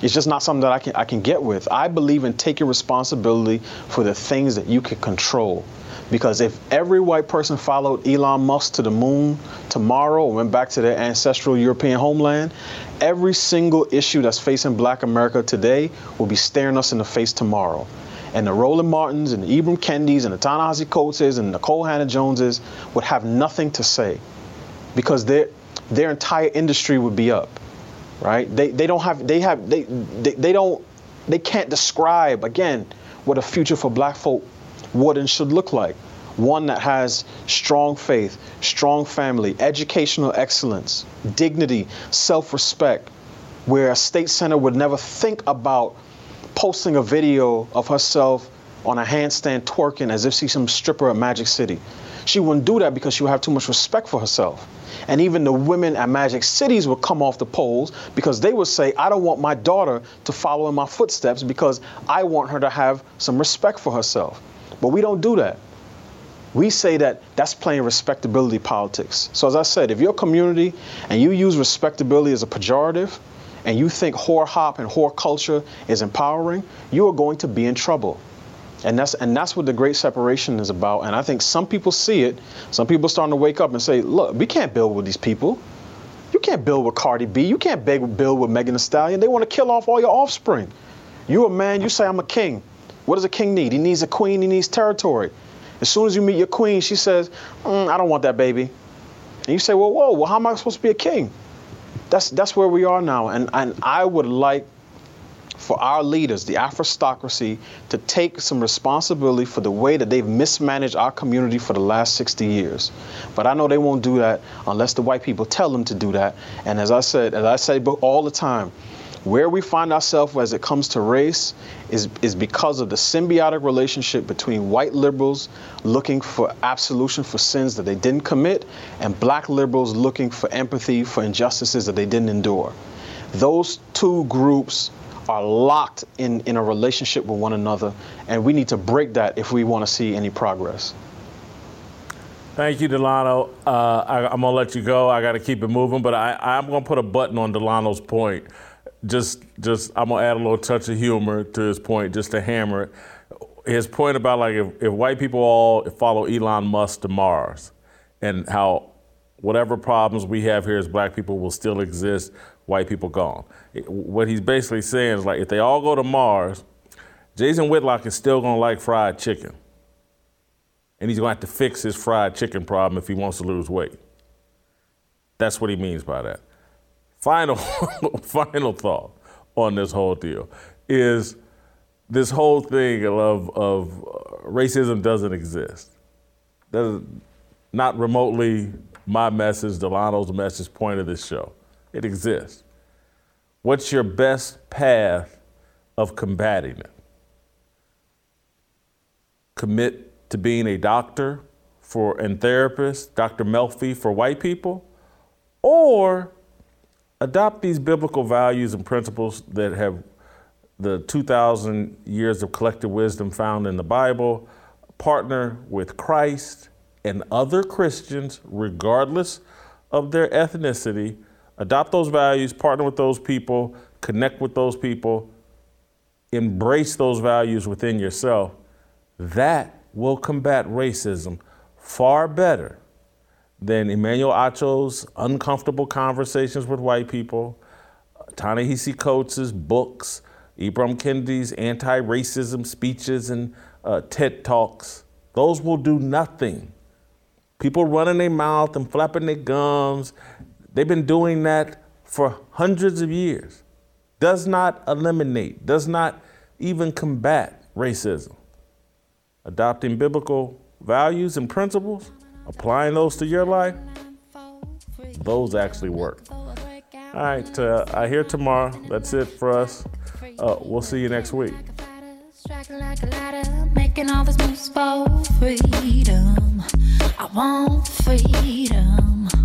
is just not something that I can, I can get with. I believe in taking responsibility for the things that you can control. Because if every white person followed Elon Musk to the moon tomorrow and went back to their ancestral European homeland, every single issue that's facing black America today will be staring us in the face tomorrow and the Roland Martins and the Ibram Kendis and the Ta-Nehisi Coates and Nikole Hannah-Joneses would have nothing to say because their their entire industry would be up, right? They they don't have they have they they, they don't they can't describe again what a future for black folk would and should look like. One that has strong faith, strong family, educational excellence, dignity, self-respect, where a state senator would never think about posting a video of herself on a handstand twerking as if she's some stripper at Magic City. She wouldn't do that because she would have too much respect for herself. And even the women at Magic Cities would come off the poles because they would say, I don't want my daughter to follow in my footsteps because I want her to have some respect for herself. But we don't do that. we say that that's playing respectability politics. So as I said, if your community and you use respectability as a pejorative, and you think whore hop and whore culture is empowering, you are going to be in trouble. And that's and that's what the great separation is about. And I think some people see it. Some people are starting to wake up and say, look, we can't build with these people. You can't build with Cardi B. You can't build with Megan Thee Stallion. They want to kill off all your offspring. You a man, you say I'm a king. What does a king need? He needs a queen, he needs territory. As soon as you meet your queen, she says, mm, I don't want that baby. And you say, well, whoa, well, how am I supposed to be a king? That's that's where we are now. And and I would like for our leaders, the Afrostocracy, to take some responsibility for the way that they've mismanaged our community for the last 60 years. But I know they won't do that unless the white people tell them to do that. And as I said, as I say all the time, where we find ourselves as it comes to race is, is because of the symbiotic relationship between white liberals looking for absolution for sins that they didn't commit and black liberals looking for empathy for injustices that they didn't endure. Those two groups are locked in, in a relationship with one another, and we need to break that if we want to see any progress. Thank you, Delano. Uh, I, am gonna let you go. I got to keep it moving, but I, I'm gonna put a button on Delano's point. Just, just I'm gonna add a little touch of humor to his point, just to hammer it. His point about like if, if white people all follow Elon Musk to Mars, and how whatever problems we have here as black people will still exist white people gone. What he's basically saying is like if they all go to Mars, Jason Whitlock is still gonna like fried chicken. And he's gonna have to fix his fried chicken problem if he wants to lose weight. That's what he means by that. Final, final thought on this whole deal is this whole thing of, of uh, racism doesn't exist. Doesn't, not remotely my message, Delano's message, point of this show. It exists. What's your best path of combating it? Commit to being a doctor for and therapist, Dr. Melfi for white people, or adopt these biblical values and principles that have the 2,000 years of collective wisdom found in the Bible, partner with Christ and other Christians, regardless of their ethnicity, adopt those values, partner with those people, connect with those people, embrace those values within yourself, that will combat racism far better than Emmanuel Acho's uncomfortable conversations with white people, Ta-Nehisi Coates' books, Ibram Kendi's anti-racism speeches and uh, TED Talks. Those will do nothing. People running their mouth and flapping their gums They've been doing that for hundreds of years. Does not eliminate, does not even combat racism. Adopting biblical values and principles, applying those to your life, those actually work. All right, uh, I hear tomorrow. That's it for us. Uh, we'll see you next week. I want freedom.